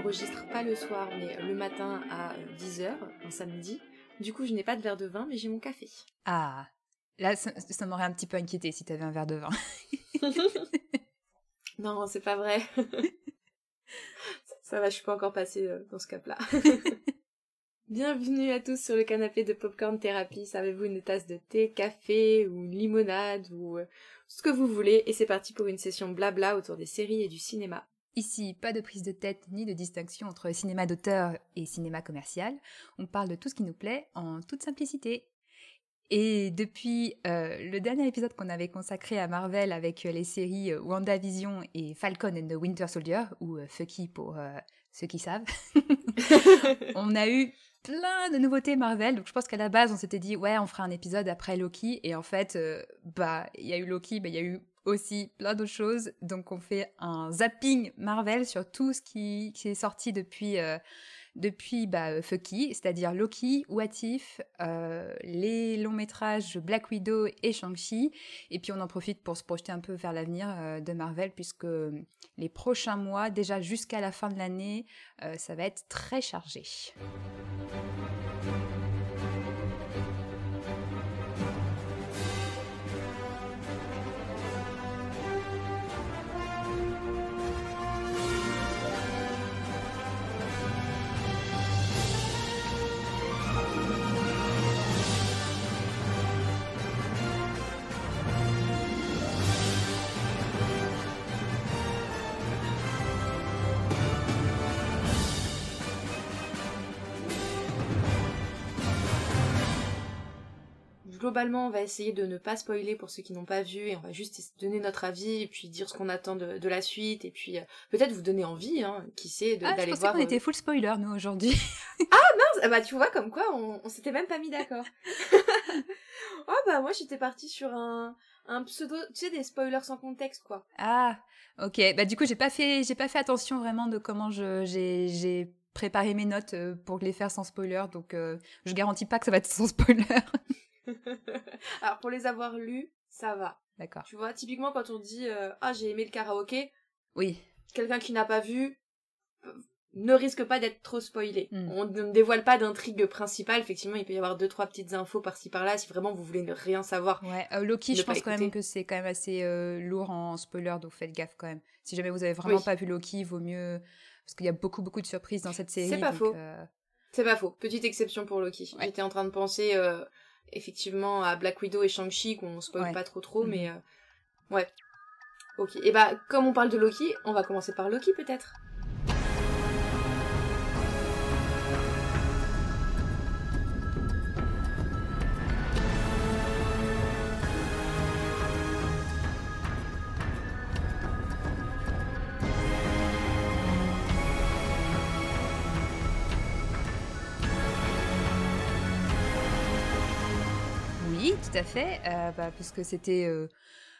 on n'enregistre pas le soir, mais le matin à 10h, un samedi. Du coup, je n'ai pas de verre de vin, mais j'ai mon café. Ah, là, ça, m'aurait un petit peu inquiété si tu avais un verre de vin. non, c'est pas vrai. ça va, je suis pas encore passée euh, dans ce cap-là. Bienvenue à tous sur le canapé de Popcorn Therapy. Savez-vous une tasse de thé, café ou une limonade ou euh, ce que vous voulez et c'est parti pour une session blabla autour des séries et du cinéma. Ici, pas de prise de tête ni de distinction entre cinéma d'auteur et cinéma commercial. On parle de tout ce qui nous plaît en toute simplicité. Et depuis euh, le dernier épisode qu'on avait consacré à Marvel avec euh, les séries euh, WandaVision et Falcon and the Winter Soldier, ou Fucky pour ceux qui savent, on a eu plein de nouveautés Marvel. Donc je pense qu'à la base, on s'était dit, ouais, on fera un épisode après Loki. Et en fait, bah, il y a eu Loki, mais il y a eu aussi plein d'autres choses. Donc on fait un zapping Marvel sur tout ce qui, qui est sorti depuis, euh, depuis bah, Fucky, c'est-à-dire Loki, What If, euh, les longs métrages Black Widow et Shang-Chi. Et puis on en profite pour se projeter un peu vers l'avenir euh, de Marvel, puisque les prochains mois, déjà jusqu'à la fin de l'année, ça va être très chargé. Globalement, on va essayer de ne pas spoiler pour ceux qui n'ont pas vu et on va juste donner notre avis et puis dire ce qu'on attend de, la suite et puis euh, peut-être vous donner envie, hein, qui sait, ah, d'aller voir. Ah, qu'on était full spoiler nous aujourd'hui. ah mince, ah, bah tu vois comme quoi on, s'était même pas mis d'accord. oh bah moi j'étais partie sur un un pseudo, tu sais des spoilers sans contexte quoi. Ah ok, bah du coup j'ai pas fait j'ai pas fait attention vraiment de comment je j'ai préparé mes notes euh, pour les faire sans spoiler, donc euh, je garantis pas que ça va être sans spoiler. Alors pour les avoir lus, ça va. D'accord. Tu vois, typiquement quand on dit euh, ah j'ai aimé le karaoké. Oui. Quelqu'un qui n'a pas vu euh, ne risque pas d'être trop spoilé. Hmm. On ne dévoile pas d'intrigue principale. Effectivement, il peut y avoir deux trois petites infos par-ci par-là si vraiment vous voulez rien savoir. Ouais, euh, Loki, je pense quand même que c'est quand même assez lourd en spoiler, donc faites gaffe quand même. Si jamais vous avez vraiment pas vu Loki, il vaut mieux parce qu'il y a beaucoup beaucoup de surprises dans cette série. C'est pas faux. C'est pas faux. Petite exception pour Loki. J'étais en train de penser effectivement à Black Widow et Shang-Chi qu'on spoil pas trop trop, mais mhm. euh, ouais. Ok. Et bah comme on parle de Loki, on va commencer par Loki peut-être? Tout à fait, euh, bah, puisque c'était euh,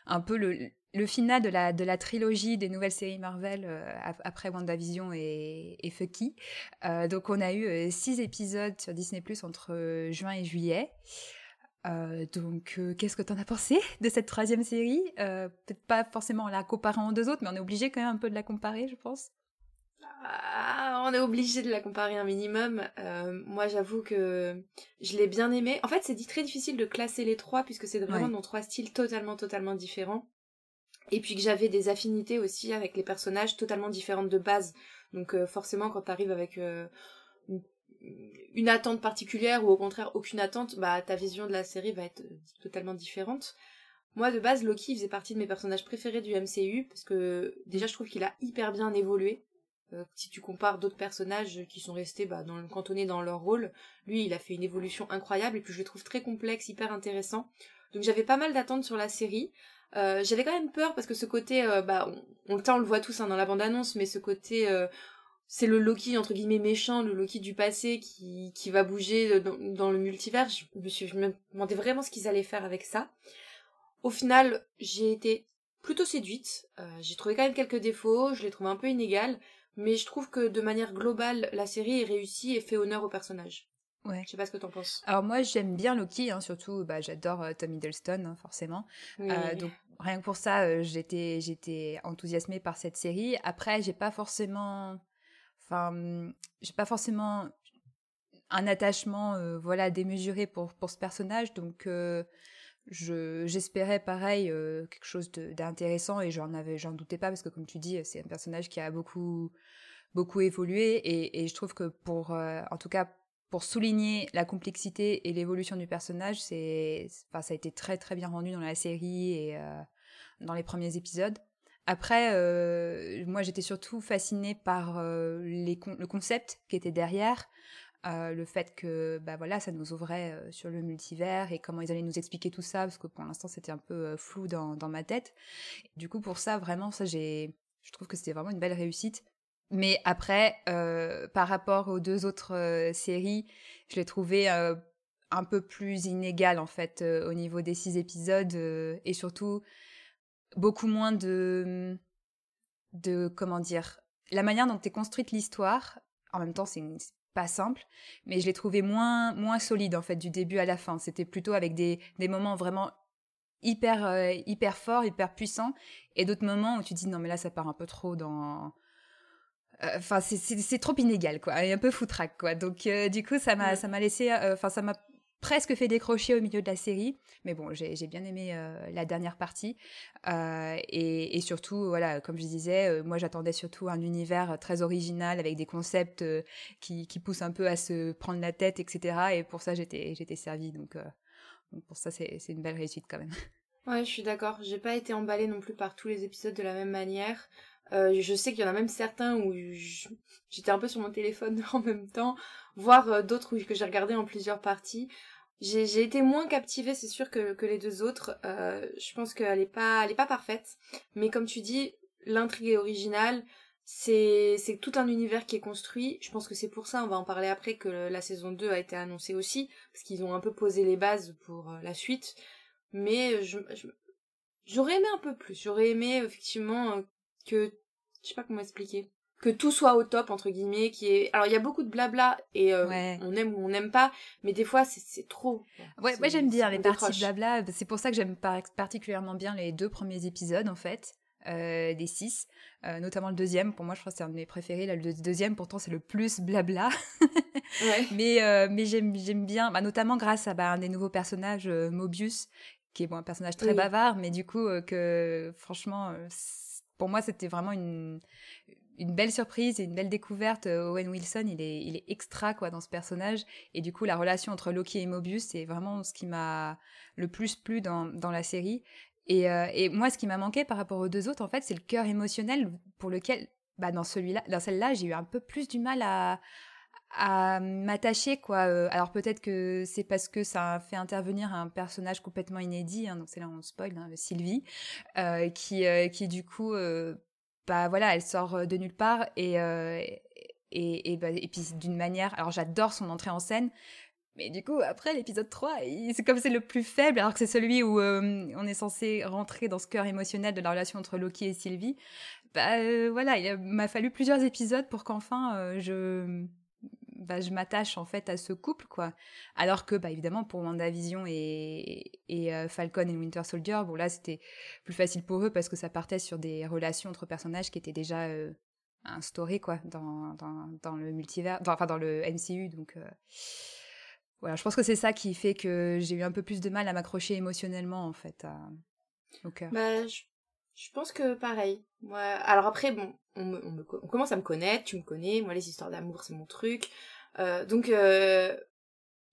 un peu le, le, final de la, de la trilogie des nouvelles séries Marvel euh, après WandaVision et, et Fucky. donc on a eu six épisodes sur Disney Plus entre juin et juillet. donc, qu'est-ce que tu en as pensé de cette troisième série? Peut-être pas forcément la comparant aux deux autres, mais on est obligé quand même un peu de la comparer, je pense. Ah, on est obligé de la comparer un minimum. Euh, moi, j'avoue que je l'ai bien aimé. En fait, c'est très difficile de classer les trois puisque c'est vraiment dans trois styles totalement, totalement différents. Et puis que j'avais des affinités aussi avec les personnages totalement différentes de base. Donc euh, forcément, quand t'arrives avec euh, une, attente particulière ou au contraire aucune attente, bah ta vision de la série va être totalement différente. Moi, de base, Loki faisait partie de mes personnages préférés du MCU parce que déjà, je trouve qu'il a hyper bien évolué. Euh, si tu compares d'autres personnages qui sont restés bah, dans, cantonnés dans leur rôle, lui il a fait une évolution incroyable et puis je le trouve très complexe, hyper intéressant. Donc j'avais pas mal d'attentes sur la série. Euh, j'avais quand même peur parce que ce côté, euh, bah, on, on, on, le voit tous hein, dans la bande-annonce, mais ce côté, c'est le Loki entre guillemets méchant, le Loki du passé qui, qui va bouger dans, le multivers. Je me, me demandais vraiment ce qu'ils allaient faire avec ça. Au final, j'ai été plutôt séduite. j'ai trouvé quand même quelques défauts, je l'ai trouvé un peu inégal, mais je trouve que de manière globale, la série est réussie et fait honneur au personnage. Ouais. Je sais pas ce que t'en penses. Alors moi j'aime bien Loki, hein, surtout bah, j'adore euh, Tom Hiddleston hein, forcément. Euh, donc rien que pour ça, j'étais j'étais enthousiasmée par cette série. Après, j'ai pas forcément, enfin, j'ai pas forcément un attachement, voilà, démesuré pour pour ce personnage, donc j'espérais pareil quelque chose d'intéressant et j'en avais j'en doutais pas parce que comme tu dis c'est un personnage qui a beaucoup beaucoup évolué et, je trouve que pour en tout cas pour souligner la complexité et l'évolution du personnage c'est enfin ça a été très très bien rendu dans la série et dans les premiers épisodes. Après moi j'étais surtout fascinée par les le concept qui était derrière euh, le fait que bah voilà ça nous ouvrait euh, sur le multivers et comment ils allaient nous expliquer tout ça parce que pour l'instant c'était un peu euh, flou dans, dans ma tête. Du coup pour ça vraiment ça j'ai je trouve que c'était vraiment une belle réussite. Mais après par rapport aux deux autres séries je l'ai trouvé un peu plus inégal en fait au niveau des six épisodes et surtout beaucoup moins de de comment dire la manière dont est construite l'histoire. En même temps c'est une pas simple, mais je l'ai trouvé moins, moins solide en fait du début à la fin. C'était plutôt avec des, des moments vraiment hyper, euh, hyper forts, hyper puissants, et d'autres moments où tu dis non mais là ça part un peu trop dans... Euh, enfin, c'est trop inégal, quoi, et un peu foutraque, quoi. Donc, euh, du coup, ça m'a, ça m'a laissé, enfin, ça m'a presque fait décrocher au milieu de la série. Mais bon, j'ai bien aimé euh, la dernière partie. Euh, et, surtout, voilà, comme je disais, euh, moi j'attendais surtout un univers très original avec des concepts qui, qui, poussent un peu à se prendre la tête, etc. Et pour ça, j'étais servie. Donc, donc, pour ça, c'est une belle réussite quand même. Ouais, je suis d'accord. J'ai pas été emballée non plus par tous les épisodes de la même manière. Euh, je sais qu'il y en a même certains où j'étais un peu sur mon téléphone en même temps, voire d'autres que j'ai regardé en plusieurs parties. J'ai été moins captivée, c'est sûr, que, que les deux autres. Euh, je pense qu'elle est pas, elle est pas parfaite. Mais comme tu dis, l'intrigue est originale. C'est, tout un univers qui est construit. Je pense que c'est pour ça, on va en parler après, que la saison 2 a été annoncée aussi. Parce qu'ils ont un peu posé les bases pour euh, la suite. Mais j'aurais aimé un peu plus. J'aurais aimé, effectivement, euh, que, je sais pas comment expliquer que tout soit au top entre guillemets qui est alors il y a beaucoup de blabla et euh, on aime ou on n'aime pas mais des fois c'est trop ouais moi j'aime bien les parties blabla c'est pour ça que j'aime particulièrement bien les deux premiers épisodes en fait euh, des six, euh, notamment le deuxième. Pour moi, je crois que c'est un de mes préférés. Là, le deuxième, pourtant, c'est le plus blabla. ouais. Mais, mais j'aime, j'aime bien, bah, notamment grâce à bah, un des nouveaux personnages, Mobius, qui est bon, un personnage très bavard, mais du coup, que franchement, pour moi, c'était vraiment une, belle surprise et une belle découverte. Owen Wilson, il est, extra quoi dans ce personnage. Et du coup, la relation entre Loki et Mobius, c'est vraiment ce qui m'a le plus plu dans, dans la série. Et, euh, moi, ce qui m'a manqué par rapport aux deux autres, en fait, c'est le cœur émotionnel pour lequel, bah, dans celle-là, j'ai eu un peu plus du mal à, à m'attacher quoi euh, alors peut-être que c'est parce que ça fait intervenir un personnage complètement inédit hein, donc c'est là où on spoil hein, Sylvie euh, qui qui du coup bah voilà, elle sort euh, de nulle part et euh, et, et, bah, et puis d'une manière, alors j'adore son entrée en scène, mais du coup, après l'épisode 3, c'est comme c'est le plus faible, alors que c'est celui où euh, on est censé rentrer dans ce cœur émotionnel de la relation entre Loki et Sylvie. Bah voilà, il m'a fallu plusieurs épisodes pour qu'enfin je bah, je m'attache en fait à ce couple quoi. Alors que bah évidemment pour WandaVision et, et euh, Falcon et Winter Soldier, bon là c'était plus facile pour eux parce que ça partait sur des relations entre personnages qui étaient déjà euh, instaurées quoi dans, dans, dans le multivers, enfin dans le MCU donc euh, voilà, je pense que c'est ça qui fait que j'ai eu un peu plus de mal à m'accrocher émotionnellement en fait au cœur. Bah, je pense que pareil. Ouais. Alors après, bon, on, on, on, commence à me connaître, tu me connais, moi les histoires d'amour c'est mon truc. Euh, donc euh,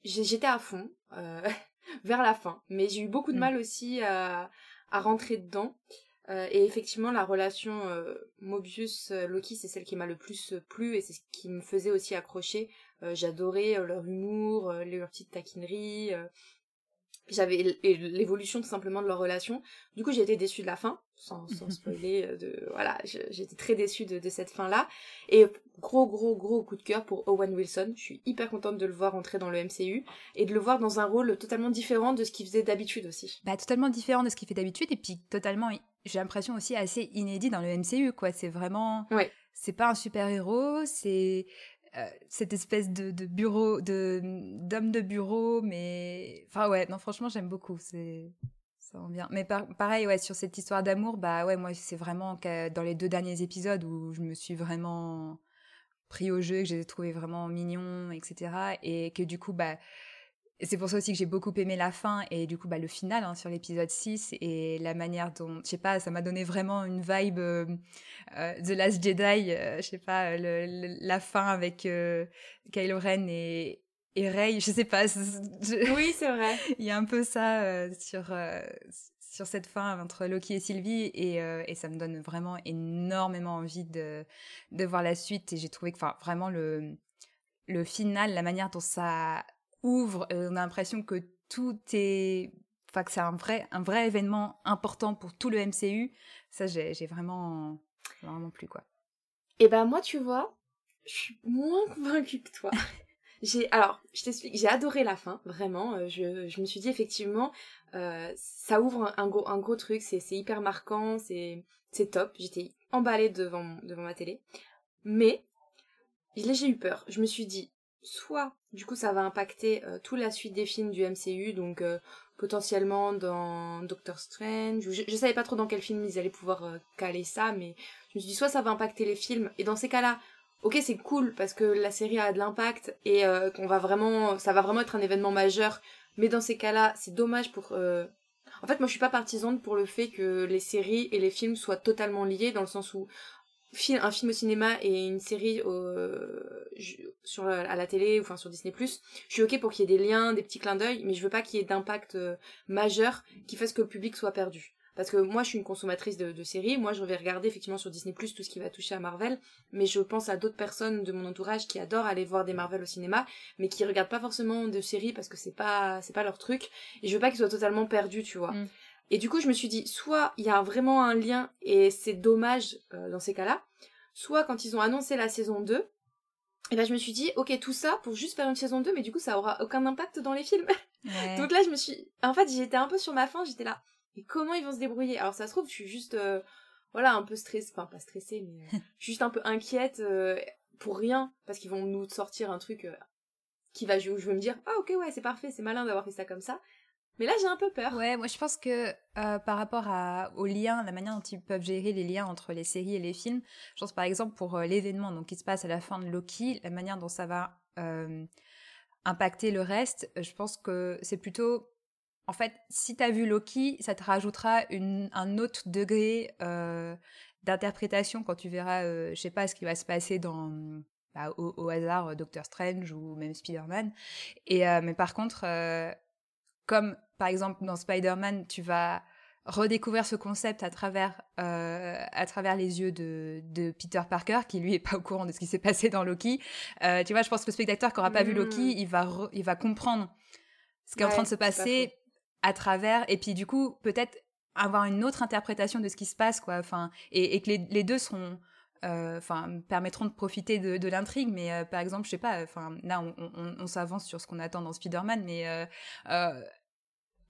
j'étais à fond euh, vers la fin, mais j'ai eu beaucoup de mm. mal aussi à, à rentrer dedans. Et effectivement, la relation Mobius-Loki, c'est celle qui m'a le plus plu et c'est ce qui me faisait aussi accrocher. J'adorais leur humour, leur petites taquineries, j'avais l'évolution tout simplement de leur relation. Du coup, j'ai été déçue de la fin, sans, sans spoiler. Euh, de voilà, j'étais très déçue de, de cette fin-là. Et gros, gros, gros coup de cœur pour Owen Wilson. Je suis hyper contente de le voir entrer dans le MCU et de le voir dans un rôle totalement différent de ce qu'il faisait d'habitude aussi. Bah, totalement différent de ce qu'il fait d'habitude et puis totalement, j'ai l'impression aussi assez inédit dans le MCU, quoi. C'est vraiment. Ouais. C'est pas un super héros, c'est euh, cette espèce de, bureau, de d'homme de bureau, mais enfin ouais, non franchement j'aime beaucoup. C'est Ça rend bien. Mais pareil, ouais, sur cette histoire d'amour, bah ouais, moi, c'est vraiment dans les deux derniers épisodes où je me suis vraiment pris au jeu, que j'ai trouvé vraiment mignon, etc. Et que du coup, bah, c'est pour ça aussi que j'ai beaucoup aimé la fin et du coup, bah, le final hein, sur l'épisode 6 et la manière dont, je sais pas, ça m'a donné vraiment une vibe euh, euh, The Last Jedi, euh, je sais pas, la fin avec Kylo Ren et, et Rey, je sais pas. Oui, c'est vrai. Il y a un peu ça sur sur cette fin entre Loki et Sylvie et, et, ça me donne vraiment énormément envie de, de voir la suite et j'ai trouvé que enfin, vraiment le, le final, la manière dont ça ouvre, on a l'impression que tout est... Enfin, que c'est un vrai, un vrai événement important pour tout le MCU. Ça, j'ai vraiment, vraiment plu, quoi. Et eh ben moi, tu vois, je suis moins convaincue que toi. j'ai alors je t'explique j'ai adoré la fin vraiment euh, je, je me suis dit effectivement euh, ça ouvre un, gros un gros truc c'est c'est hyper marquant c'est c'est top j'étais emballée devant devant ma télé mais j'ai eu peur je me suis dit soit du coup ça va impacter euh, toute la suite des films du MCU donc potentiellement dans Doctor Strange je, je, savais pas trop dans quel film ils allaient pouvoir caler ça mais je me suis dit soit ça va impacter les films et dans ces cas-là ok c'est cool parce que la série a de l'impact et euh, qu'on va vraiment ça va vraiment être un événement majeur mais dans ces cas-là c'est dommage pour euh, en fait moi je suis pas partisane pour le fait que les séries et les films soient totalement liés dans le sens où un film au cinéma et une série sur à la télé ou enfin sur Disney je suis ok pour qu'il y ait des liens des petits clins d'œil mais je veux pas qu'il y ait d'impact euh, majeur qui fasse que le public soit perdu parce que moi je suis une consommatrice de, séries, moi je vais regarder effectivement sur Disney Plus tout ce qui va toucher à Marvel, mais je pense à d'autres personnes de mon entourage qui adorent aller voir des Marvel au cinéma, mais qui regardent pas forcément de séries parce que c'est pas c'est pas leur truc, et je veux pas qu'ils soient totalement perdus, tu vois. Mm. Et du coup je me suis dit, soit il y a vraiment un lien et c'est dommage euh, dans ces cas-là, soit quand ils ont annoncé la saison 2, et ben je me suis dit, ok, tout ça pour juste faire une saison 2, mais du coup ça aura aucun impact dans les films. Donc là je me suis... En fait j'étais un peu sur ma faim, j'étais là et comment ils vont se débrouiller? Alors ça se trouve, je suis juste, euh, voilà, un peu stressée, enfin pas stressée, mais euh, juste un peu inquiète euh, pour rien, parce qu'ils vont nous sortir un truc qui va, où je vais me dire, ah ok ouais, c'est parfait, c'est malin d'avoir fait ça comme ça. Mais là, j'ai un peu peur. Ouais, moi je pense que par rapport à, aux liens, la manière dont ils peuvent gérer les liens entre les séries et les films, je pense par exemple pour l'événement donc qui se passe à la fin de Loki, la manière dont ça va impacter le reste, je pense que c'est plutôt en fait, si tu as vu Loki, ça te rajoutera un autre degré euh, d'interprétation quand tu verras, euh, je sais pas, ce qui va se passer dans bah, au, hasard euh, Doctor Strange ou même Spider-Man. Et mais par contre, comme par exemple dans Spider-Man, tu vas redécouvrir ce concept à travers à travers les yeux de, Peter Parker qui lui est pas au courant de ce qui s'est passé dans Loki. tu vois, je pense que le spectateur qui aura pas vu Loki, mmh. il va il va comprendre ce qui est en train de se passer à travers et puis du coup peut-être avoir une autre interprétation de ce qui se passe quoi enfin et, que les, deux seront euh, enfin permettront de profiter de, l'intrigue mais euh, par exemple je sais pas enfin là on, s'avance sur ce qu'on attend dans Spider-Man mais euh,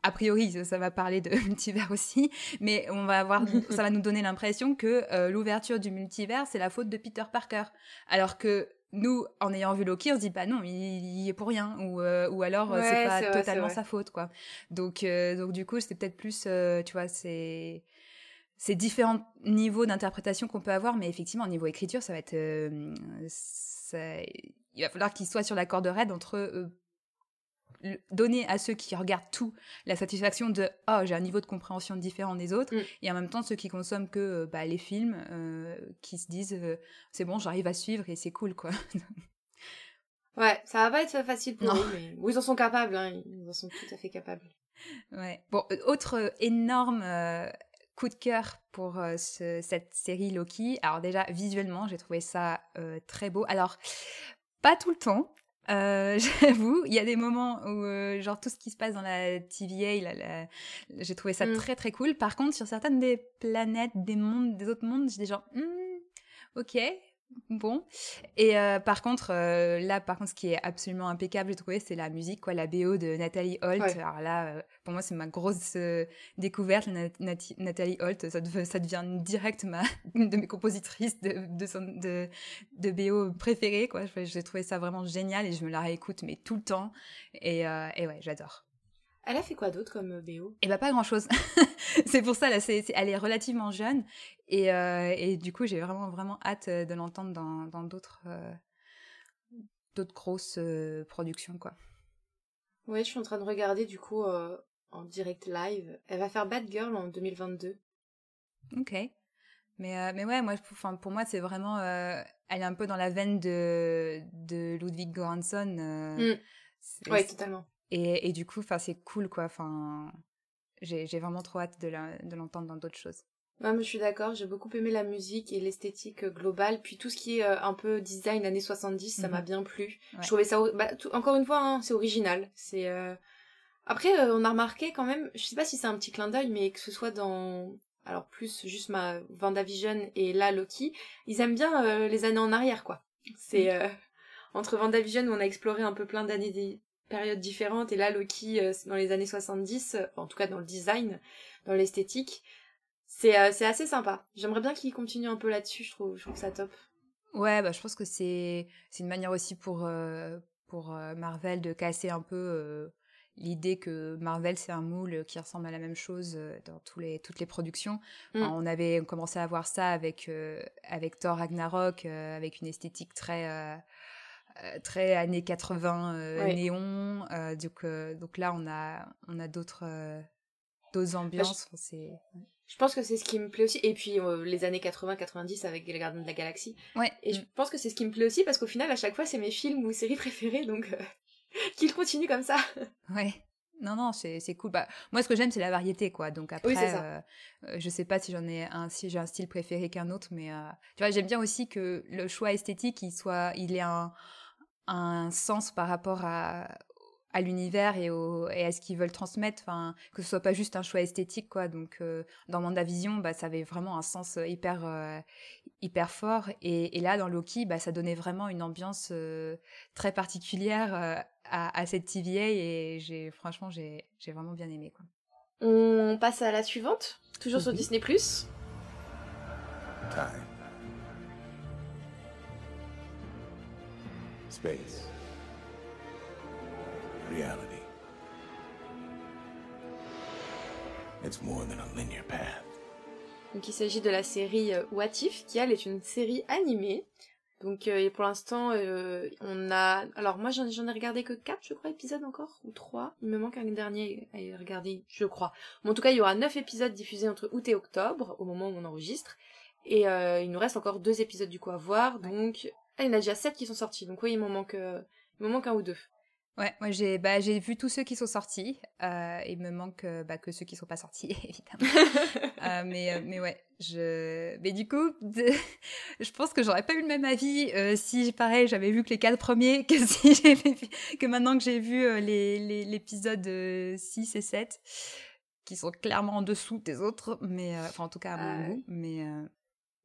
a priori, ça, va parler de multivers aussi, mais on va avoir, ça va nous donner l'impression que l'ouverture du multivers, c'est la faute de Peter Parker, alors que nous, en ayant vu Loki, on se dit bah non, il, y est pour rien, ou, euh, ou alors euh, c'est pas totalement sa faute, quoi. Donc, euh, donc du coup, c'est peut-être plus, tu vois, c'est ces différents niveaux d'interprétation qu'on peut avoir, mais effectivement, au niveau écriture, ça va être, ça, il va falloir qu'il soit sur la corde raide entre donner à ceux qui regardent tout la satisfaction de oh j'ai un niveau de compréhension différent des autres mm. et en même temps ceux qui consomment que euh, bah, les films euh, qui se disent euh, c'est bon j'arrive à suivre et c'est cool quoi ouais ça va pas être facile pour eux mais ils en sont capables hein. ils en sont tout à fait capables. Ouais. Bon autre énorme coup de cœur pour cette série Loki. Alors déjà visuellement j'ai trouvé ça très beau. Alors pas tout le temps euh, J'avoue, il y a des moments où, euh, genre, tout ce qui se passe dans la TVA, j'ai trouvé ça mm. très très cool. Par contre, sur certaines des planètes, des mondes, des autres mondes, j'ai des gens, hmm, ok, Bon. Et euh, par contre, euh, là, par contre, ce qui est absolument impeccable, j'ai trouvé, c'est la musique, quoi, la BO de Nathalie Holt. Alors là, euh, pour moi, c'est ma grosse découverte, Nathalie Holt. Ça, ça, devient direct ma, une de mes compositrices de, de, de, BO préférées, quoi. J'ai trouvé ça vraiment génial et je me la réécoute, mais tout le temps. Et, et ouais, j'adore. Elle a fait quoi d'autre comme BO Eh bah pas grand-chose. c'est pour ça, là, c'est, elle est relativement jeune. Et, et du coup, j'ai vraiment, vraiment hâte de l'entendre dans, dans d'autres, d'autres grosses productions, quoi. Ouais, je suis en train de regarder, du coup, en direct live. Elle va faire Bad Girl en 2022. Ok. Mais, euh, mais ouais, moi, pour, pour moi, c'est vraiment. Euh, elle est un peu dans la veine de, de Ludwig Göransson. Euh, mm. Ouais, totalement. Et, et du coup, c'est cool, quoi. J'ai vraiment trop hâte de l'entendre dans d'autres choses. Mais je suis d'accord, j'ai beaucoup aimé la musique et l'esthétique globale, puis tout ce qui est un peu design années 70, ça m'a mhm. bien plu. Je trouvais ça, bah, encore une fois, hein, c'est original. C'est après, on a remarqué quand même, je sais pas si c'est un petit clin d'œil, mais que ce soit dans alors plus juste ma Vendavision et là Loki, ils aiment bien euh, les années en arrière quoi. C'est euh, entre Vendavision où on a exploré un peu plein d'années des périodes différentes et là Loki euh, dans les années 70, en tout cas dans le design, dans l'esthétique. C'est c'est assez sympa. J'aimerais bien qu'ils continuent un peu là-dessus, je trouve, je trouve ça top. Ouais, bah je pense que c'est une manière aussi pour pour Marvel de casser un peu l'idée que Marvel c'est un moule qui ressemble à la même chose euh, dans tous les, toutes les productions. Mm. on avait commencé à voir ça avec, euh, avec Thor Ragnarok, euh, avec une esthétique très, très années 80 néon. donc, donc là, on a, on a d'autres d'autres bah, ambiances. je... je pense que c'est ce qui me plaît aussi. Et puis les années 80-90 avec les Gardiens de la Galaxie. Ouais. Et je pense que c'est ce qui me plaît aussi parce qu'au final, à chaque fois, c'est mes films ou séries préférées. Donc qu'il continue comme ça. Ouais. Non, non, c'est cool. Bah, moi, ce que j'aime, c'est la variété, quoi. Donc après, oui, euh, euh, je sais pas si j'en ai un, si j'ai un style préféré qu'un autre, mais euh, tu vois, j'aime bien aussi que le choix esthétique, il soit, il ait un, un sens par rapport à, à l'univers et, au, et à ce qu'ils veulent transmettre, enfin que ce soit pas juste un choix esthétique quoi. Donc euh, dans Mandavision, bah ça avait vraiment un sens euh, hyper euh, hyper fort et, et, là dans Loki, bah ça donnait vraiment une ambiance très particulière à, à, cette TVA et j'ai franchement j'ai j'ai vraiment bien aimé quoi. On passe à la suivante, toujours sur Disney Plus. Space reality. It's more than a linear path. Donc il s'agit de la série euh, What If, qui elle est une série animée. Donc euh, et pour l'instant euh, on a alors moi j'en ai regardé que 4 je crois épisodes encore ou 3. Il me manque un dernier à regarder je crois. Mais en tout cas il y aura 9 épisodes diffusés entre août et octobre au moment où on enregistre et il nous reste encore deux épisodes du coup à voir donc ah, il y en a déjà 7 qui sont sortis donc oui il m'en manque il me manque un ou deux. Ouais, moi j'ai bah, j'ai vu tous ceux qui sont sortis. Euh, il me manque euh, bah, que ceux qui sont pas sortis, évidemment. euh, mais euh, mais ouais, je mais du coup, je pense que j'aurais pas eu le même avis euh, si pareil j'avais vu que les quatre premiers que si que maintenant que j'ai vu les l'épisode 6 et 7 qui sont clairement en dessous des autres, mais enfin en tout cas à mon goût, mais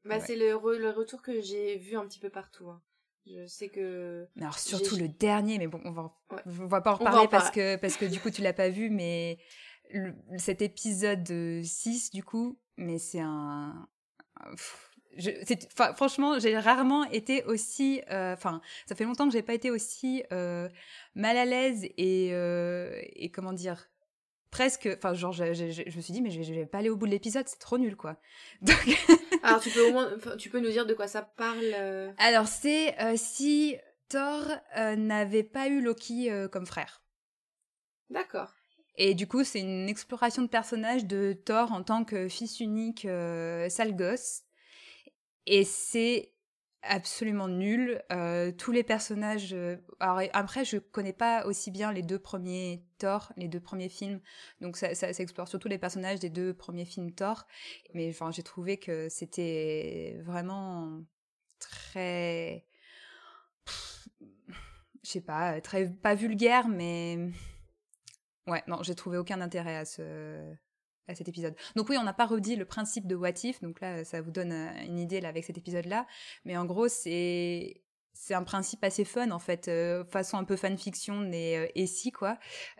bah c'est le, le retour que j'ai vu un petit peu partout. Hein. Je sais que. Mais alors surtout le dernier, mais bon, on va, on va pas en reparler parce que parce que du coup tu l'as pas vu, mais cet épisode 6 du coup, mais c'est un. Je, franchement, j'ai rarement été aussi. Euh, enfin, ça fait longtemps que j'ai pas été aussi euh, mal à l'aise et, euh, et comment dire presque, enfin genre je, je, me suis dit mais je vais, vais pas aller au bout de l'épisode, c'est trop nul quoi. Donc... Alors tu peux au moins, tu peux nous dire de quoi ça parle euh Alors c'est euh, si Thor euh, n'avait pas eu Loki comme frère. D'accord. Et du coup c'est une exploration de personnage de Thor en tant que fils unique sale gosse. Et c'est absolument nul. Euh, tous les personnages. Euh, alors après, je connais pas aussi bien les deux premiers Thor, les deux premiers films, donc ça, ça, explore surtout les personnages des deux premiers films Thor. Mais enfin, j'ai trouvé que c'était vraiment très, je sais pas, très pas vulgaire, mais ouais, non, j'ai trouvé aucun intérêt à ce à cet épisode. Donc oui, on n'a pas redit le principe de What If, donc là, ça vous donne euh, une idée là avec cet épisode-là. Mais en gros, c'est c'est un principe assez fun en fait, euh, façon un peu fanfiction euh, et si quoi,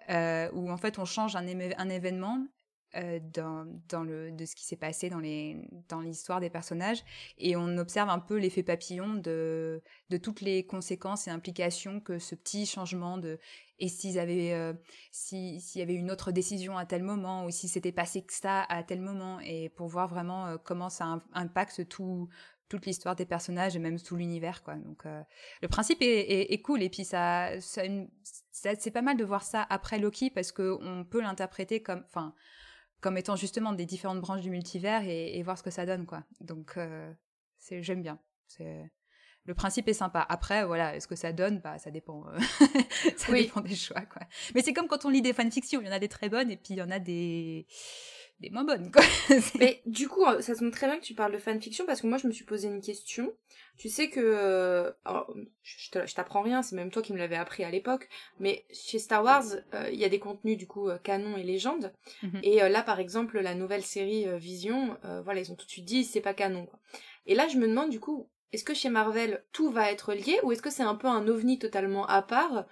où en fait on change un événement euh, dans, dans, le, de ce qui s'est passé dans, les, dans l'histoire des personnages. Et on observe un peu l'effet papillon de, de toutes les conséquences et implications que ce petit changement de... Et s'ils avaient, euh, s'il y avait une autre décision à tel moment, ou si c'était passé que ça à tel moment, et pour voir vraiment euh, comment ça impacte tout, toute l'histoire des personnages et même tout l'univers quoi donc le principe est, est, cool et puis ça, ça c'est pas mal de voir ça après Loki parce que on peut l'interpréter comme enfin comme étant justement des différentes branches du multivers et, voir ce que ça donne, quoi. Donc, euh, c'est, j'aime bien. C'est, le principe est sympa. Après, voilà, est-ce que ça donne? Bah, ça dépend. Euh, ça dépend des choix, quoi. Mais c'est comme quand on lit des fanfictions, il y en a des très bonnes et puis il y en a des des moins bonnes, quoi. Mais du coup, ça tombe très bien que tu parles de fanfiction parce que moi, je me suis posé une question. Tu sais que, euh, je t'apprends rien, c'est même toi qui me l'avais appris à l'époque, mais chez Star Wars, euh, il y a des contenus du coup euh, canon et légende. Mhm. Et là, par exemple, la nouvelle série Vision, voilà, ils ont tout de suite dit c'est pas canon. Quoi. Et là, je me demande du coup, est-ce que chez Marvel tout va être lié ou est-ce que c'est un peu un ovni totalement à part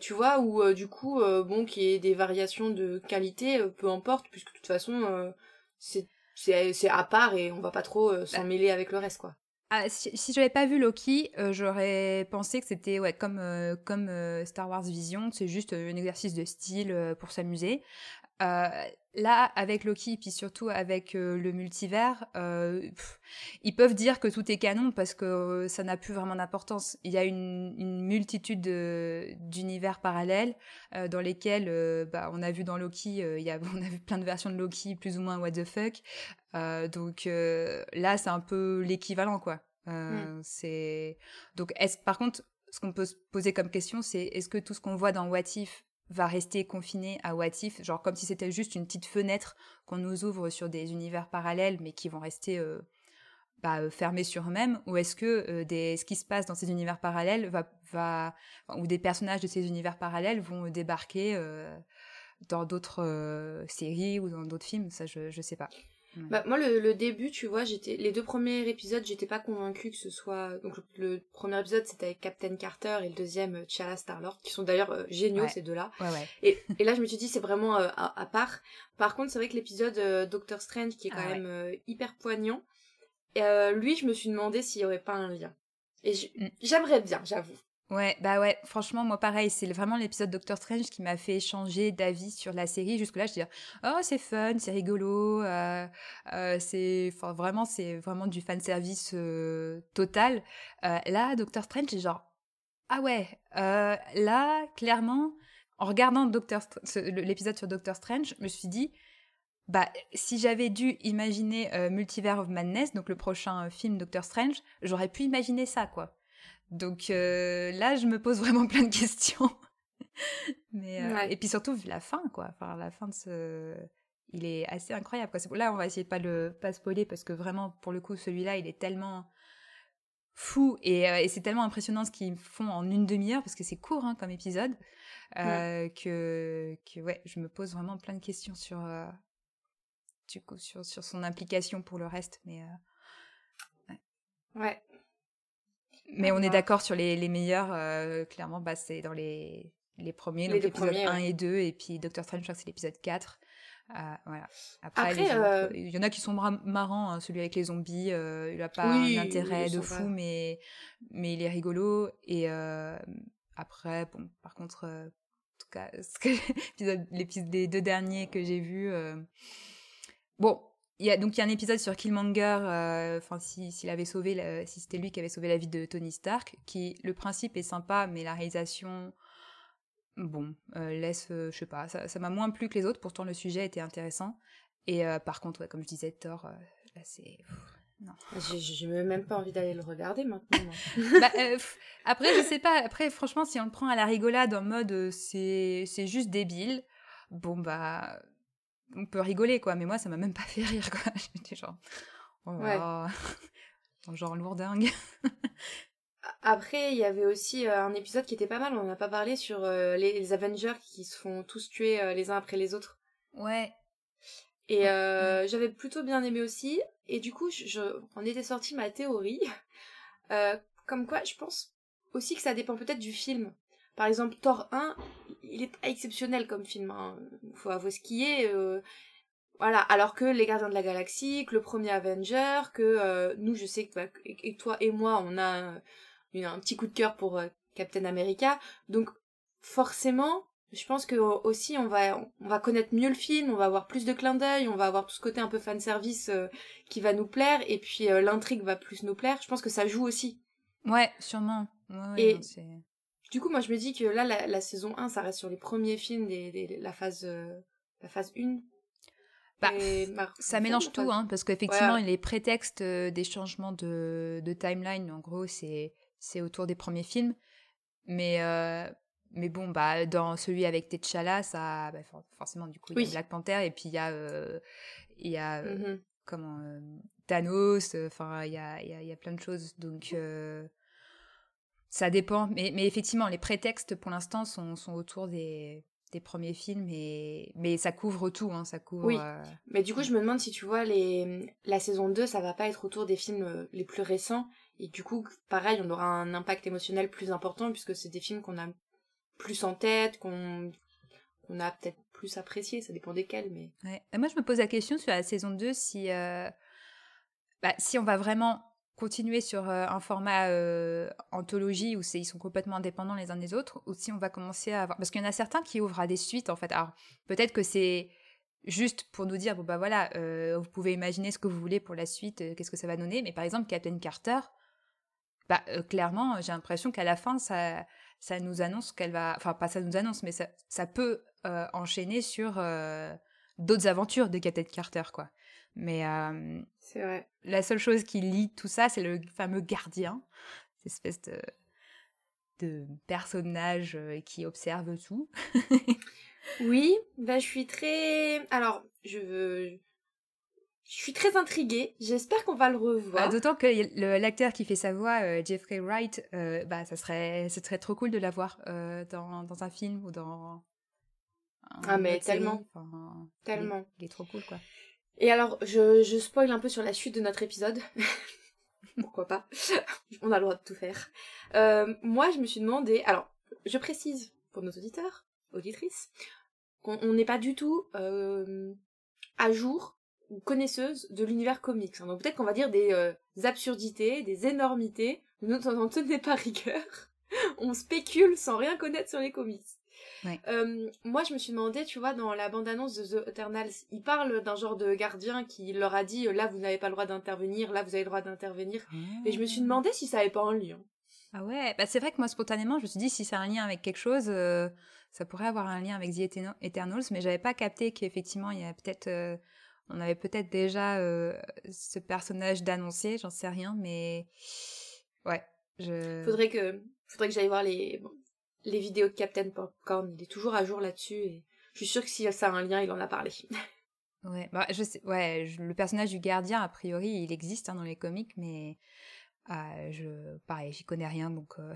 tu vois, ou du coup, bon, qu'il y ait des variations de qualité, peu importe, puisque de toute façon, c'est c'est à part et on va pas trop s'en bah mêler avec le reste, quoi. Ah, si, si j'avais pas vu Loki, euh, j'aurais pensé que c'était ouais, comme, euh, comme euh, Star Wars Vision, c'est juste un exercice de style pour s'amuser. Là, avec Loki, puis surtout avec le multivers, ils peuvent dire que tout est canon parce que ça n'a plus vraiment d'importance. Il y a une, une multitude d'univers parallèles dans lesquels, bah, on a vu dans Loki, il y a, on a vu plein de versions de Loki plus ou moins what the fuck. Euh, donc euh, là, c'est un peu l'équivalent, quoi. Euh, c'est donc est par contre, ce qu'on peut se poser comme question, c'est est-ce que tout ce qu'on voit dans What If va rester confiné à What If, genre comme si c'était juste une petite fenêtre qu'on nous ouvre sur des univers parallèles, mais qui vont rester bah, fermés sur eux-mêmes, ou est-ce que des, ce qui se passe dans ces univers parallèles va, va ou des personnages de ces univers parallèles vont débarquer dans d'autres séries ou dans d'autres films, ça je je sais pas. Bah, moi, le, début, tu vois, j'étais les deux premiers épisodes, j'étais pas convaincue que ce soit. Donc, le, premier épisode, c'était avec Captain Carter et le deuxième, euh, T'Challa Star-Lord, qui sont d'ailleurs euh, géniaux, ces deux-là. Ouais, ouais. Et, et, là, je me suis dit, c'est vraiment euh, à, part. Par contre, c'est vrai que l'épisode Doctor Strange, qui est quand ah même hyper poignant, lui, je me suis demandé s'il y aurait pas un lien. Et mm. j'aimerais bien, j'avoue. Ouais, bah ouais, franchement, moi pareil, c'est vraiment l'épisode Doctor Strange qui m'a fait changer d'avis sur la série. Jusque-là, je dis, oh, c'est fun, c'est rigolo, euh, euh, c'est, vraiment, vraiment du fan service euh, total. Euh, là, Doctor Strange, c'est genre, ah ouais, là, clairement, en regardant l'épisode sur Doctor Strange, je me suis dit, bah, si j'avais dû imaginer Multiverse of Madness, donc le prochain film Doctor Strange, j'aurais pu imaginer ça, quoi. Donc euh, là, je me pose vraiment plein de questions. Mais euh, et puis surtout la fin, quoi. Enfin, la fin de ce, il est assez incroyable. Quoi. Là, on va essayer de pas le pas spoiler parce que vraiment, pour le coup, celui-là, il est tellement fou et, euh, et c'est tellement impressionnant ce qu'ils font en une demi-heure parce que c'est court hein, comme épisode que que ouais, je me pose vraiment plein de questions sur du coup sur sur son implication pour le reste. Mais ouais. ouais. Mais on est d'accord sur les, les meilleurs, euh, clairement, bah, c'est dans les, les premiers, donc l'épisode 1 et 2, et puis Doctor Strange, je crois que c'est l'épisode 4. Euh, voilà. Après, euh, il y en a qui sont marrants, hein, celui avec les zombies, il n'a pas un intérêt de fou, mais, mais il est rigolo. Et après, bon, par contre, en tout cas, l'épisode, les deux derniers que j'ai vus, bon, il y a, donc il y a un épisode sur Killmonger, euh, enfin si s'il avait sauvé, si c'était lui qui avait sauvé la vie de Tony Stark, qui le principe est sympa, mais la réalisation, bon, euh, laisse, euh, je sais pas, ça m'a moins plu que les autres. Pourtant le sujet était intéressant. Et par contre, comme je disais, Thor, là c'est non. J'ai même pas envie d'aller le regarder maintenant. bah, après, je sais pas. Après, franchement, si on le prend à la rigolade en mode c'est c'est juste débile, bon bah on peut rigoler, quoi. Mais moi, ça m'a même pas fait rire, quoi. J'étais genre, oh genre lourdingue. Après, il y avait aussi euh, un épisode qui était pas mal, on en a pas parlé, sur euh, les, Avengers qui se font tous tuer euh, les uns après les autres. Ouais. Et j'avais plutôt bien aimé aussi. Et du coup, je, on était sorti ma théorie. comme quoi, je pense aussi que ça dépend peut-être du film. Par exemple, Thor 1, il est exceptionnel comme film. Hein. Faut avouer ce qui est. Euh, Voilà, alors que les Gardiens de la Galaxie, que le premier Avenger, que euh, nous, je sais que bah, et toi et moi, on a un petit coup de cœur pour euh, Captain America. Donc forcément, je pense que aussi on va on va connaître mieux le film, on va avoir plus de clins d'œil, on va avoir tout ce côté un peu fan service euh, qui va nous plaire et puis l'intrigue va plus nous plaire. Je pense que ça joue aussi. Ouais, sûrement. et du coup, moi je me dis que là la, saison 1, ça reste sur les premiers films des, la phase la phase 1 bah, ça mélange tout, hein, parce qu'effectivement, les prétextes euh, des changements de, de timeline, en gros, c'est autour des premiers films. Mais, euh, mais bon, bah, dans celui avec T'Challa, ça, bah, forcément, du coup, il y a Black Panther, et puis il y a, euh, il y a mmh comment, Thanos, enfin, il y a, y, a, y a plein de choses. Donc, ça dépend. Mais, mais effectivement, les prétextes, pour l'instant, sont, sont autour des des premiers films et mais ça couvre tout hein, ça couvre oui euh, mais du coup je me demande si tu vois les la saison 2 ça va pas être autour des films euh, les plus récents et du coup pareil on aura un impact émotionnel plus important puisque c'est des films qu'on a plus en tête qu'on qu'on a peut-être plus apprécié ça dépend desquels mais ouais. moi je me pose la question sur la saison 2 si euh, bah, si on va vraiment continuer sur euh, un format euh, anthologie où ils sont complètement indépendants les uns des autres, ou si on va commencer à avoir... Parce qu'il y en a certains qui ouvrent à des suites, en fait. Alors, peut-être que c'est juste pour nous dire, bon bah voilà, euh, vous pouvez imaginer ce que vous voulez pour la suite, qu'est-ce que ça va donner, mais par exemple, Captain Carter, bah, clairement, j'ai l'impression qu'à la fin, ça, ça nous annonce qu'elle va... Enfin, pas ça nous annonce, mais ça, ça peut enchaîner sur d'autres aventures de Captain Carter, quoi. Mais vrai. La seule chose qui lie tout ça, c'est le fameux gardien, cette espèce de, de personnage qui observe tout. oui, bah je suis très. Alors, je veux. Je suis très intriguée. J'espère qu'on va le revoir. Bah, D'autant que l'acteur qui fait sa voix, Jeffrey Wright, bah ça serait, ce serait trop cool de l'avoir dans, dans un film ou dans. ah mais tellement, tellement. il est trop cool quoi. Et alors, je, je spoil un peu sur la suite de notre épisode. Pourquoi pas? On a le droit de tout faire. Euh, moi, je me suis demandé... Alors, je précise pour nos auditeurs, auditrices, qu'on n'est pas du tout euh, à jour ou connaisseuse de l'univers comics. Donc peut-être qu'on va dire des euh, absurdités, des énormités. Nous n'en tenez pas rigueur. On spécule sans rien connaître sur les comics. Euh, moi, je me suis demandé, tu vois, dans la bande-annonce de The Eternals, ils parlent d'un genre de gardien qui leur a dit là, vous n'avez pas le droit d'intervenir, là, vous avez le droit d'intervenir. Et je me suis ah. demandé si ça avait pas un lien. Ah ouais, bah c'est vrai que moi, spontanément, je me suis dit si c'est un lien avec quelque chose, euh, ça pourrait avoir un lien avec The Eternals, mais j'avais pas capté qu'effectivement, il y a peut-être. Euh, on avait peut-être déjà ce personnage d'annoncé, j'en sais rien, mais. Ouais. Je... Faudrait que, faudrait que j'aille voir les, les vidéos de Captain Popcorn, il est toujours à jour là-dessus et je suis sûre que si ça a un lien, il en a parlé. ouais, bah, je sais, ouais, le personnage du gardien, a priori, il existe hein, dans les comics, mais euh, je, pareil, j'y connais rien, donc euh,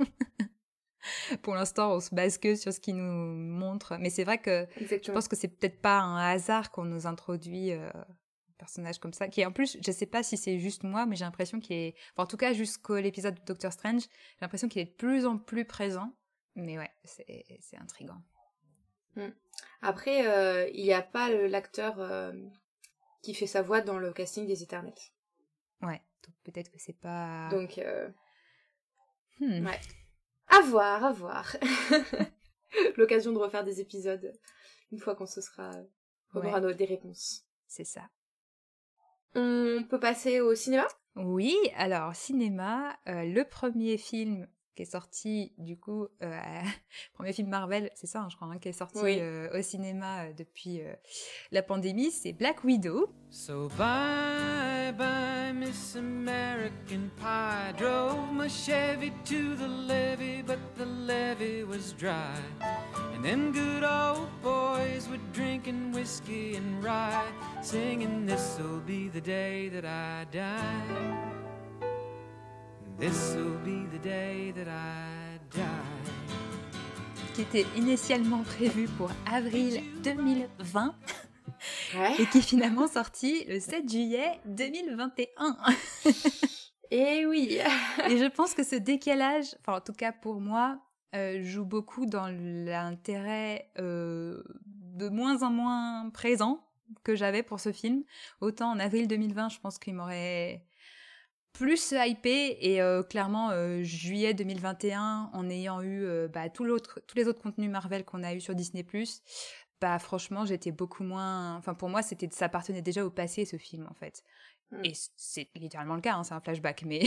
pour l'instant, on se base que sur ce qu'il nous montre. Mais c'est vrai que je pense que c'est peut-être pas un hasard qu'on nous introduit euh, un personnage comme ça, qui en plus, je sais pas si c'est juste moi, mais j'ai l'impression qu'il est, en tout cas jusqu'à l'épisode de Doctor Strange, j'ai l'impression qu'il est de plus en plus présent. Mais ouais, c'est intriguant. Hmm. Après, euh, il n'y a pas l'acteur euh, qui fait sa voix dans le casting des Éternels. Ouais, donc peut-être que c'est pas. Donc, euh... hmm. ouais. À voir, à voir. L'occasion de refaire des épisodes une fois qu'on se sera. On aura des réponses. C'est ça. On peut passer au cinéma? Oui, alors cinéma, euh, le premier film qui est sorti du coup euh, premier film Marvel c'est ça hein, je crois hein, qui est sorti euh, au cinéma euh, depuis euh, la pandémie c'est Black Widow. So bye bye Miss American Pie. Drove my Chevy to the levee but the levee was dry. And them good old boys were drinking whiskey and rye singing this'll be the day that I die be the day that I die. Qui était initialement prévu pour avril 2020 et qui est finalement sorti le 7 juillet 2021. et oui. et je pense que ce décalage, enfin en tout cas pour moi, euh, joue beaucoup dans l'intérêt euh, de moins en moins présent que j'avais pour ce film. Autant en avril 2020, je pense qu'il m'aurait plus hypé et euh, clairement euh, juillet 2021 en ayant eu euh, bah, tous les autres contenus Marvel qu'on a eu sur Disney bah franchement j'étais beaucoup moins enfin pour moi c'était ça appartenait déjà au passé ce film en fait mmh. et c'est littéralement le cas hein, c'est un flashback mais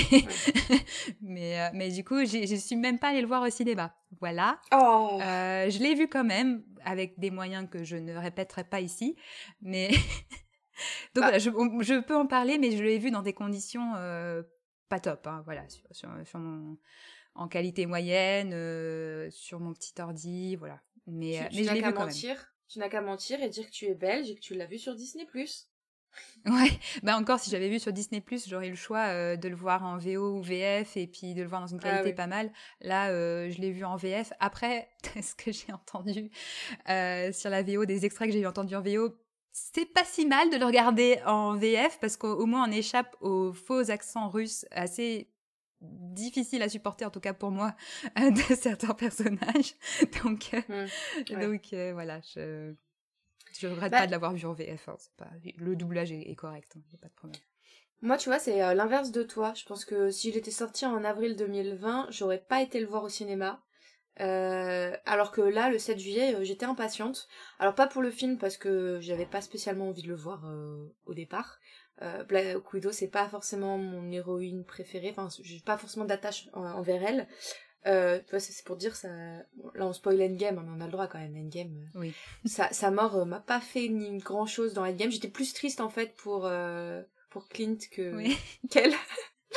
mais mais du coup je suis même pas allée le voir au cinéma voilà oh. je l'ai vu quand même avec des moyens que je ne répéterai pas ici mais donc bah voilà, je, peux en parler, mais je l'ai vu dans des conditions euh, pas top. Hein, voilà, sur, mon, en qualité moyenne, euh, sur mon petit ordi, voilà. Mais, tu, mais je l'ai vu quand mentir, même. Tu n'as qu'à mentir et dire que tu es belge et que tu l'as vu sur Disney+. Ouais, bah encore si j'avais vu sur Disney j'aurais eu le choix euh, de le voir en VO ou VF et puis de le voir dans une ah qualité pas mal. Là, je l'ai vu en VF. Après, ce que j'ai entendu sur la VO, des extraits que j'ai entendu en VO, c'est pas si mal de le regarder en VF parce qu'au moins on échappe aux faux accents russes assez difficiles à supporter en tout cas pour moi de certains personnages donc euh, mmh. donc euh, voilà je je regrette pas bah de l'avoir vu en VF hein, pas le doublage est, correct hein, pas de problème moi, tu vois, c'est euh, l'inverse de toi. Je pense que s'il était sorti en avril 2020, j'aurais pas été le voir au cinéma. Euh, alors que là, le 7 juillet, euh, j'étais impatiente. Alors pas pour le film parce que j'avais pas spécialement envie de le voir euh, au départ. Black Widow, c'est pas forcément mon héroïne préférée. Enfin, j'ai pas forcément d'attache envers elle. Euh, c'est pour dire ça. là, on spoil Endgame, on en a le droit quand même. Endgame. Oui. Sa, sa mort m'a pas fait ni grand chose dans Endgame. J'étais plus triste en fait pour pour Clint que qu'elle.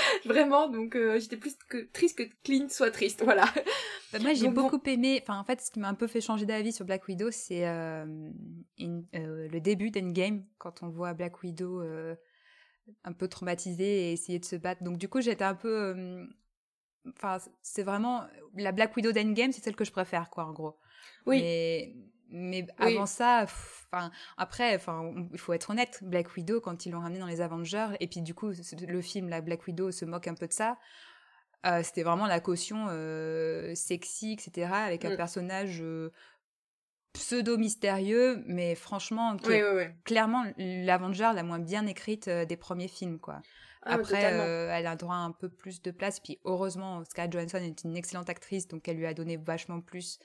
Vraiment, donc euh, j'étais plus que triste que Clint soit triste, voilà. Bah, moi, j'ai beaucoup aimé. Enfin, en fait, ce qui m'a un peu fait changer d'avis sur Black Widow, c'est euh, euh, le début d'Endgame, quand on voit Black Widow un peu traumatisée et essayer de se battre. Donc, du coup, j'étais un peu. Enfin, c'est vraiment la Black Widow d'Endgame, c'est celle que je préfère, quoi, en gros. Oui. Mais mais avant ça, enfin après, enfin il faut être honnête, Black Widow quand ils l'ont ramené dans les Avengers et puis du coup le film la Black Widow se moque un peu de ça. Euh, c'était vraiment la caution euh, sexy, etc. avec un mm. personnage euh, pseudo mystérieux, mais franchement, clairement l'Avenger la moins bien écrite des premiers films, quoi. Ah, Après, elle a droit à un peu plus de place. Puis heureusement, Scarlett Johansson est une excellente actrice, donc elle lui a donné vachement plus